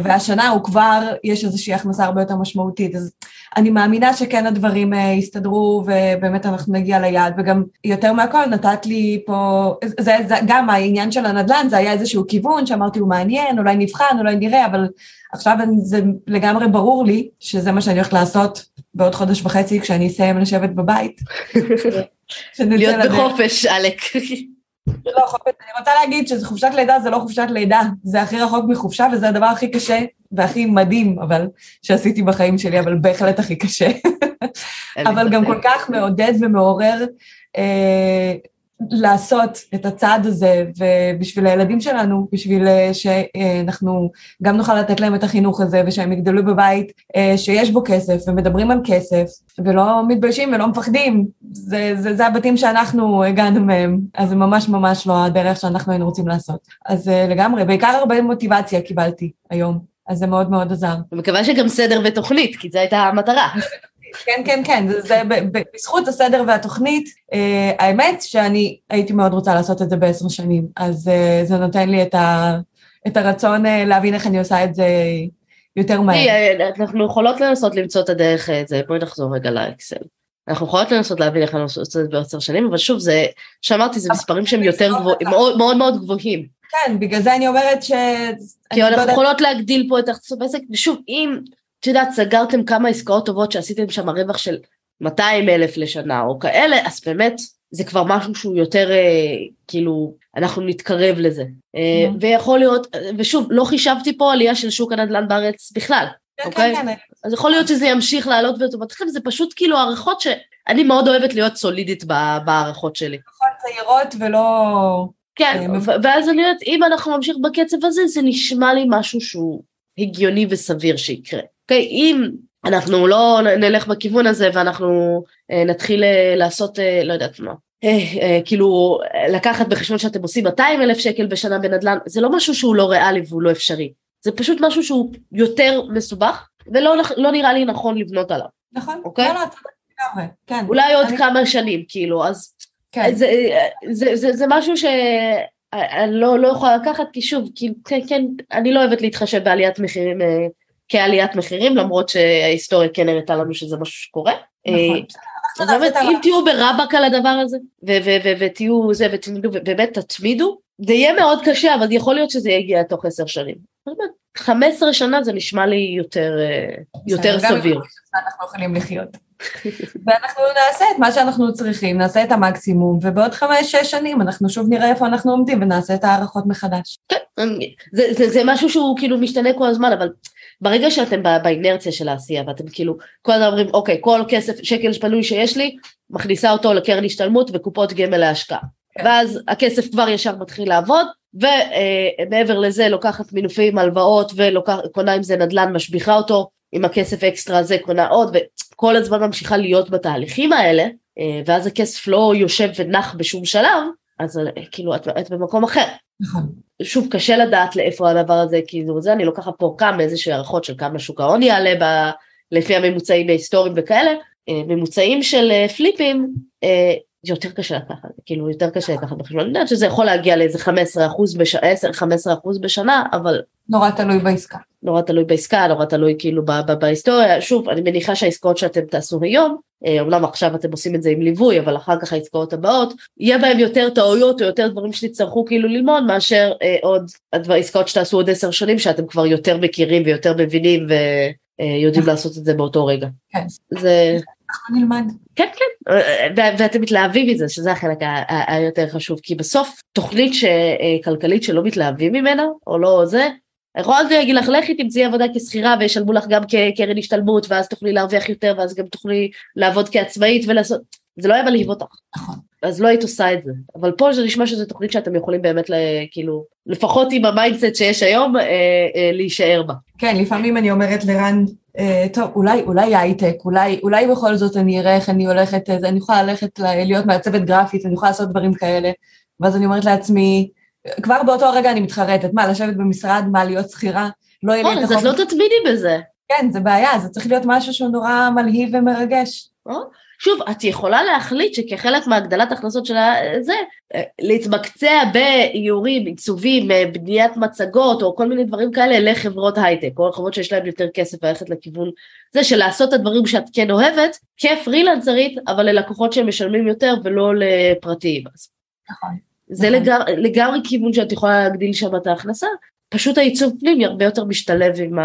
והשנה הוא כבר, יש איזושהי הכנסה הרבה יותר משמעותית, אז אני מאמינה שכן הדברים יסתדרו, ובאמת אנחנו נגיע ליעד, וגם יותר מהכל נתת לי פה, זה, זה גם העניין של הנדל"ן, זה היה איזשהו כיוון שאמרתי הוא מעניין, אולי נבחן, אולי נראה, אבל עכשיו זה לגמרי ברור לי שזה מה שאני הולכת לעשות בעוד חודש וחצי כשאני אסיים לשבת בבית. להיות בחופש, עלק. לא, אני רוצה להגיד שזה חופשת לידה זה לא חופשת לידה, זה הכי רחוק מחופשה וזה הדבר הכי קשה והכי מדהים, אבל, שעשיתי בחיים שלי, אבל בהחלט הכי קשה. אבל גם כל כך מעודד ומעורר אה, לעשות את הצעד הזה, ובשביל הילדים שלנו, בשביל אה, שאנחנו גם נוכל לתת להם את החינוך הזה, ושהם יגדלו בבית אה, שיש בו כסף, ומדברים על כסף, ולא מתביישים ולא מפחדים. זה, זה, זה הבתים שאנחנו הגענו מהם, אז זה ממש ממש לא הדרך שאנחנו היינו רוצים לעשות. אז אה, לגמרי, בעיקר הרבה מוטיבציה קיבלתי היום. אז זה מאוד מאוד עזר. אני מקווה שגם סדר ותוכנית, כי זו הייתה המטרה. כן, כן, כן, זה, זה בזכות הסדר והתוכנית, אה, האמת שאני הייתי מאוד רוצה לעשות את זה בעשר שנים, אז אה, זה נותן לי את, ה, את הרצון אה, להבין איך אני עושה את זה יותר מהר. אה, אנחנו יכולות לנסות למצוא את הדרך, אה, זה, בואי נחזור רגע לאקסל. אנחנו יכולות לנסות להבין איך אנחנו עושים את זה בעשר שנים, אבל שוב, זה, שאמרתי, זה מספרים שהם יותר גבוהים, מאוד מאוד מאוד גבוהים. כן, בגלל זה אני אומרת ש... כי אנחנו לא יכולות להגדיל פה את הכנסות בעסק, ושוב, אם את יודעת, סגרתם כמה עסקאות טובות שעשיתם שם רווח של 200 אלף לשנה או כאלה, אז באמת זה כבר משהו שהוא יותר אה, כאילו, אנחנו נתקרב לזה. אה, mm-hmm. ויכול להיות, ושוב, לא חישבתי פה עלייה של שוק הנדל"ן בארץ בכלל, כן, אוקיי? כן, כן. אז יכול להיות שזה ימשיך לעלות ולטובתכם, זה פשוט כאילו הערכות שאני מאוד אוהבת להיות סולידית בהערכות שלי. נכון, צעירות ולא... כן, אה, ואז אני יודעת, אם אנחנו נמשיך בקצב הזה, זה נשמע לי משהו שהוא הגיוני וסביר שיקרה. אוקיי, אם אנחנו לא נלך בכיוון הזה ואנחנו אה, נתחיל אה, לעשות, אה, לא יודעת מה, כאילו לקחת בחשבון שאתם עושים 200 אלף שקל בשנה בנדל"ן, זה לא משהו שהוא לא ריאלי והוא לא אפשרי, זה פשוט משהו שהוא יותר מסובך ולא לא נראה לי נכון לבנות עליו. נכון, אוקיי? לא, לא, לגמרי, כן. אולי עוד אני... כמה שנים, כאילו, אז כן. זה, זה, זה, זה משהו שאני לא, לא יכולה לקחת, כי שוב, כי, כן, כן, אני לא אוהבת להתחשב בעליית מחירים כעליית מחירים, למרות שההיסטוריה כן הראתה לנו שזה משהו שקורה. נכון. אה, באמת, אם תהיו ברבק על הדבר הזה, ותהיו זה, ובאמת תתמידו, זה יהיה מאוד קשה, אבל יכול להיות שזה יגיע תוך עשר שנים. באמת, 15 שנה זה נשמע לי יותר, אה, יותר סביר. אנחנו יכולים לחיות. ואנחנו נעשה את מה שאנחנו צריכים, נעשה את המקסימום, ובעוד חמש-שש שנים אנחנו שוב נראה איפה אנחנו עומדים ונעשה את ההערכות מחדש. כן, זה, זה, זה משהו שהוא כאילו משתנה כל הזמן, אבל ברגע שאתם באינרציה של העשייה ואתם כאילו כל הזמן אומרים אוקיי כל כסף שקל פנוי שיש לי מכניסה אותו לקרן השתלמות וקופות גמל להשקעה כן. ואז הכסף כבר ישר מתחיל לעבוד ומעבר אה, לזה לוקחת מינופים הלוואות וקונה עם זה נדל"ן משביחה אותו עם הכסף אקסטרה הזה קונה עוד וכל הזמן ממשיכה להיות בתהליכים האלה אה, ואז הכסף לא יושב ונח בשום שלב אז אה, כאילו את, את במקום אחר. נכון. שוב קשה לדעת לאיפה הדבר הזה כאילו זה אני לוקחת פה כמה איזושהי הערכות של כמה שוק ההון יעלה לפי הממוצעים ההיסטוריים וכאלה, ממוצעים של פליפים, יותר קשה לקחת, כאילו יותר קשה לקחת בחשבון, אני יודעת שזה יכול להגיע לאיזה 15 אחוז, 10-15 אחוז בשנה, אבל... נורא תלוי בעסקה. נורא תלוי בעסקה, נורא תלוי כאילו בהיסטוריה, שוב, אני מניחה שהעסקאות שאתם תעשו היום, אומנם עכשיו אתם עושים את זה עם ליווי, אבל אחר כך העסקאות הבאות, יהיה בהם יותר טעויות או יותר דברים שתצטרכו כאילו ללמוד, מאשר אה, עוד עסקאות שתעשו עוד עשר שנים, שאתם כבר יותר מכירים ויותר מבינים ויודעים לעשות את זה באותו רגע. כן. זה... אנחנו נלמד. כן, כן, ואתם מתלהבים מזה, שזה החלק היותר חשוב, כי בסוף תוכנית כלכלית שלא מתלהבים ממנה, או לא זה, יכולתי להגיד לך, לכי תמצאי עבודה כשכירה וישלמו לך גם כקרן השתלמות, ואז תוכלי להרוויח יותר, ואז גם תוכלי לעבוד כעצמאית ולעשות, זה לא היה מלהיב אותך. נכון. אז לא היית עושה את זה. אבל פה זה נשמע שזו תוכנית שאתם יכולים באמת, כאילו, לפחות עם ה mindset שיש היום, אה, אה, להישאר בה. כן, לפעמים אני אומרת לרן, אה, טוב, אולי, אולי הייטק, אולי, אולי בכל זאת אני אראה איך אני הולכת, אני יכולה ללכת להיות מעצבת גרפית, אני יכולה לעשות דברים כאלה, ואז אני אומרת לעצמי, כבר באותו הרגע אני מתחרטת, מה, לשבת במשרד, מה, להיות שכירה? לא יהיה לי את החופש. אז את לא תתמידי בזה. כן, זה בעיה, זה צריך להיות משהו שהוא נורא מלהיב ומרגש. שוב, את יכולה להחליט שכחלק מהגדלת הכנסות של זה, להתמקצע באיורים, עיצובים, בניית מצגות או כל מיני דברים כאלה לחברות הייטק, או לחברות שיש להן יותר כסף ללכת לכיוון זה של לעשות את הדברים שאת כן אוהבת, כפרילנסרית, אבל ללקוחות שהם משלמים יותר ולא לפרטיים. נכון. זה נכון. לגמרי, לגמרי כיוון שאת יכולה להגדיל שם את ההכנסה, פשוט העיצוב פנים הרבה יותר משתלב עם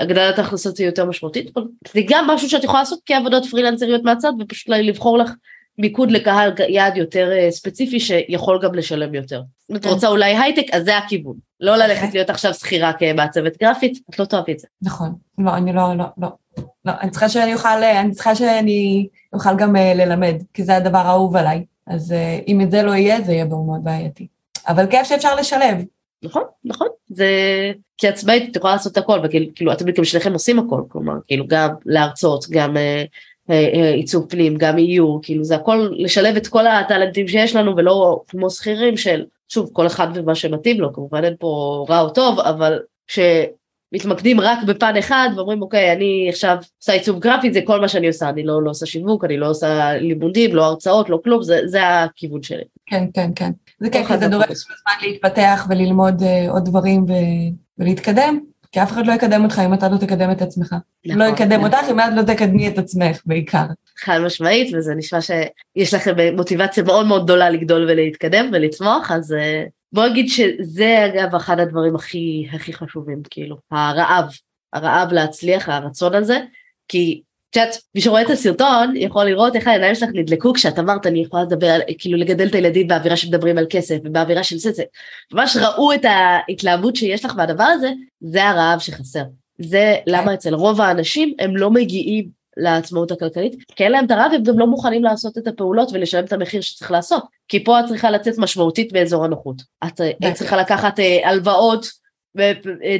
הגדלת ההכנסות היא יותר משמעותית, זה גם משהו שאת יכולה לעשות כעבודות פרילנסריות מהצד ופשוט לבחור לך מיקוד לקהל יעד יותר ספציפי שיכול גם לשלם יותר. אם את כן. רוצה אולי הייטק, אז זה הכיוון. לא ללכת להיות עכשיו שכירה כמעצבת גרפית, את לא תאהבי את זה. נכון, לא, אני לא, לא, לא. לא, אני צריכה שאני אוכל, אני צריכה שאני אוכל גם ללמד, כי זה הדבר האהוב עליי. אז אם את זה לא יהיה, זה יהיה מאוד בעייתי. אבל כיף שאפשר לשלב. נכון, נכון. זה... כי עצמאית את יכולה לעשות הכל, וכאילו אתם גם שניכם עושים הכל, כלומר, כאילו גם להרצות, גם uh, uh, עיצוב פנים, גם איור, כאילו זה הכל, לשלב את כל הטלנטים שיש לנו, ולא כמו שכירים של, שוב, כל אחד ומה שמתאים לו, כמובן אין פה רע או טוב, אבל ש... מתמקדים רק בפן אחד ואומרים אוקיי אני עכשיו עושה עיצוב גרפי זה כל מה שאני עושה אני לא, לא עושה שיווק אני לא עושה לימודים לא הרצאות לא כלום זה, זה הכיוון שלי. כן כן כן זה כן כי זה דורש זמן להתפתח וללמוד uh, עוד דברים ו... ולהתקדם כי אף אחד לא יקדם אותך אם אתה לא תקדם את עצמך. נכון, לא יקדם נכון. אותך אם את לא תקדמי את עצמך בעיקר. חד משמעית וזה נשמע שיש לכם מוטיבציה מאוד מאוד גדולה לגדול ולהתקדם ולצמוח אז uh, בוא נגיד שזה אגב אחד הדברים הכי הכי חשובים כאילו הרעב הרעב להצליח הרצון הזה כי את יודעת מי שרואה את הסרטון יכול לראות איך העיניים שלך נדלקו כשאת אמרת אני יכולה לדבר על כאילו לגדל את הילדים באווירה שמדברים על כסף ובאווירה של זה ממש ראו את ההתלהבות שיש לך מהדבר הזה זה הרעב שחסר. זה למה אצל רוב האנשים הם לא מגיעים לעצמאות הכלכלית, כי אין להם את הרעב, הם גם לא מוכנים לעשות את הפעולות ולשלם את המחיר שצריך לעשות, כי פה את צריכה לצאת משמעותית באזור הנוחות. את, את צריכה לקחת אה, הלוואות אה,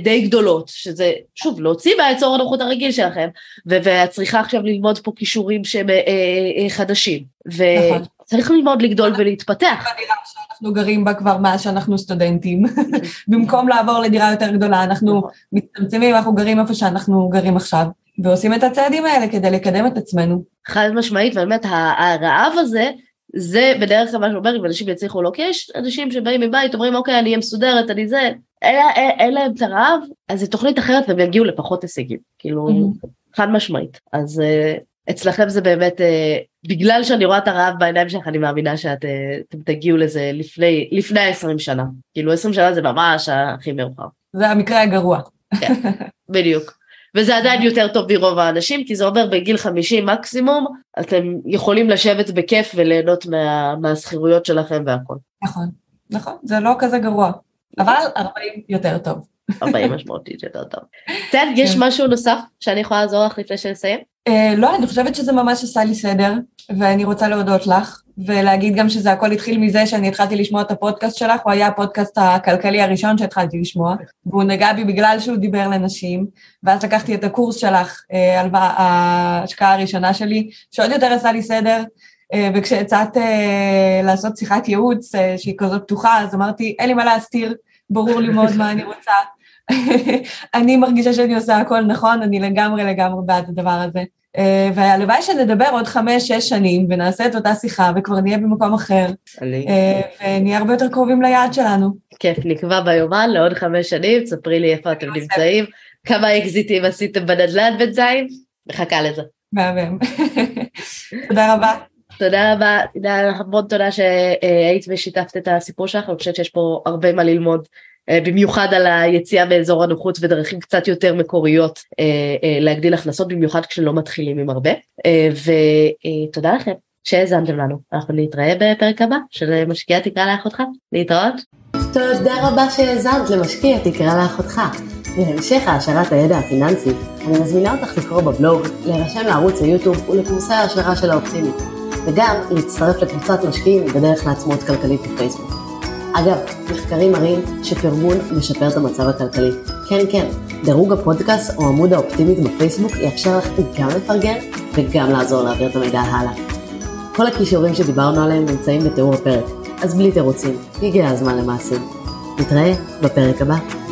די גדולות, שזה, שוב, להוציא מהאזור הנוחות הרגיל שלכם, ואת צריכה עכשיו ללמוד פה כישורים שהם אה, חדשים. נכון. צריך ללמוד לגדול ולהתפתח. אנחנו גרים בה כבר מאז שאנחנו סטודנטים. במקום לעבור לדירה יותר גדולה, אנחנו נכון. מצטמצמים, אנחנו גרים איפה שאנחנו גרים עכשיו. ועושים את הצעדים האלה כדי לקדם את עצמנו. חד משמעית, ובאמת הרעב הזה, זה בדרך כלל מה שאומר אם אנשים יצליחו לא, כי יש אנשים שבאים מבית, אומרים אוקיי אני אהיה מסודרת, אני זה, אין להם את הרעב, אז זו תוכנית אחרת והם יגיעו לפחות הישגים, כאילו mm-hmm. חד משמעית. אז uh, אצלכם זה באמת, uh, בגלל שאני רואה את הרעב בעיניים שלך, אני מאמינה שאתם uh, תגיעו לזה לפני, לפני 20 שנה. כאילו 20 שנה זה ממש הכי מאוחר. זה המקרה הגרוע. כן, בדיוק. וזה עדיין יותר טוב מרוב האנשים, כי זה אומר בגיל 50 מקסימום, אתם יכולים לשבת בכיף וליהנות מה, מהשכירויות שלכם והכל. נכון, נכון, זה לא כזה גרוע, אבל 40 יותר טוב. 40 משמעותית יותר טוב. תן, יש כן. משהו נוסף שאני יכולה לעזור לך לפני שנסיים? אה, לא, אני חושבת שזה ממש עשה לי סדר, ואני רוצה להודות לך, ולהגיד גם שזה הכל התחיל מזה שאני התחלתי לשמוע את הפודקאסט שלך, הוא היה הפודקאסט הכלכלי הראשון שהתחלתי לשמוע, והוא נגע בי בגלל שהוא דיבר לנשים, ואז לקחתי את הקורס שלך, אה, ההשקעה הראשונה שלי, שעוד יותר עשה לי סדר, אה, וכשהצעת לעשות שיחת ייעוץ שהיא כזאת פתוחה, אז אמרתי, אין לי מה להסתיר, ברור לי מאוד מה אני רוצה. אני מרגישה שאני עושה הכל נכון, אני לגמרי לגמרי בעד הדבר הזה. אה, והלוואי שנדבר עוד חמש-שש שנים ונעשה את אותה שיחה וכבר נהיה במקום אחר. אני... אה, ונהיה הרבה יותר קרובים ליעד שלנו. כיף, נקבע ביומן לעוד חמש שנים, ספרי לי איפה אתם נמצאים, כמה אקזיטים עשיתם בנדל"ן בינתיים, מחכה לזה. מהמם. תודה רבה. תודה רבה, המון תודה שהיית ושיתפת את הסיפור שלך, אני חושבת שיש פה הרבה מה ללמוד, במיוחד על היציאה מאזור הנוחות ודרכים קצת יותר מקוריות אה, אה, להגדיל הכנסות, במיוחד כשלא מתחילים עם הרבה. ותודה לכם שהאזנתם לנו, אנחנו נתראה בפרק הבא של משקיע תקרא לאחותך, להתראות. תודה רבה שהאזנת למשקיע תקרא לאחותך. להמשך העשרת הידע הפיננסי, אני מזמינה אותך לקרוא בבלוג, להירשם לערוץ היוטיוב ולקורסי ההשערה של האופטימית, וגם להצטרף לקבוצת משקיעים בדרך לעצמאות כלכלית בפייסבוק. אגב, מחקרים מראים שפרגון משפר את המצב הכלכלי. כן, כן, דירוג הפודקאסט או עמוד האופטימית בפייסבוק יאפשר לך גם לפרגן וגם לעזור להעביר את המידע הלאה. כל הכישורים שדיברנו עליהם נמצאים בתיאור הפרק, אז בלי תירוצים, הגיע הזמן למעשים. נתראה בפרק הבא.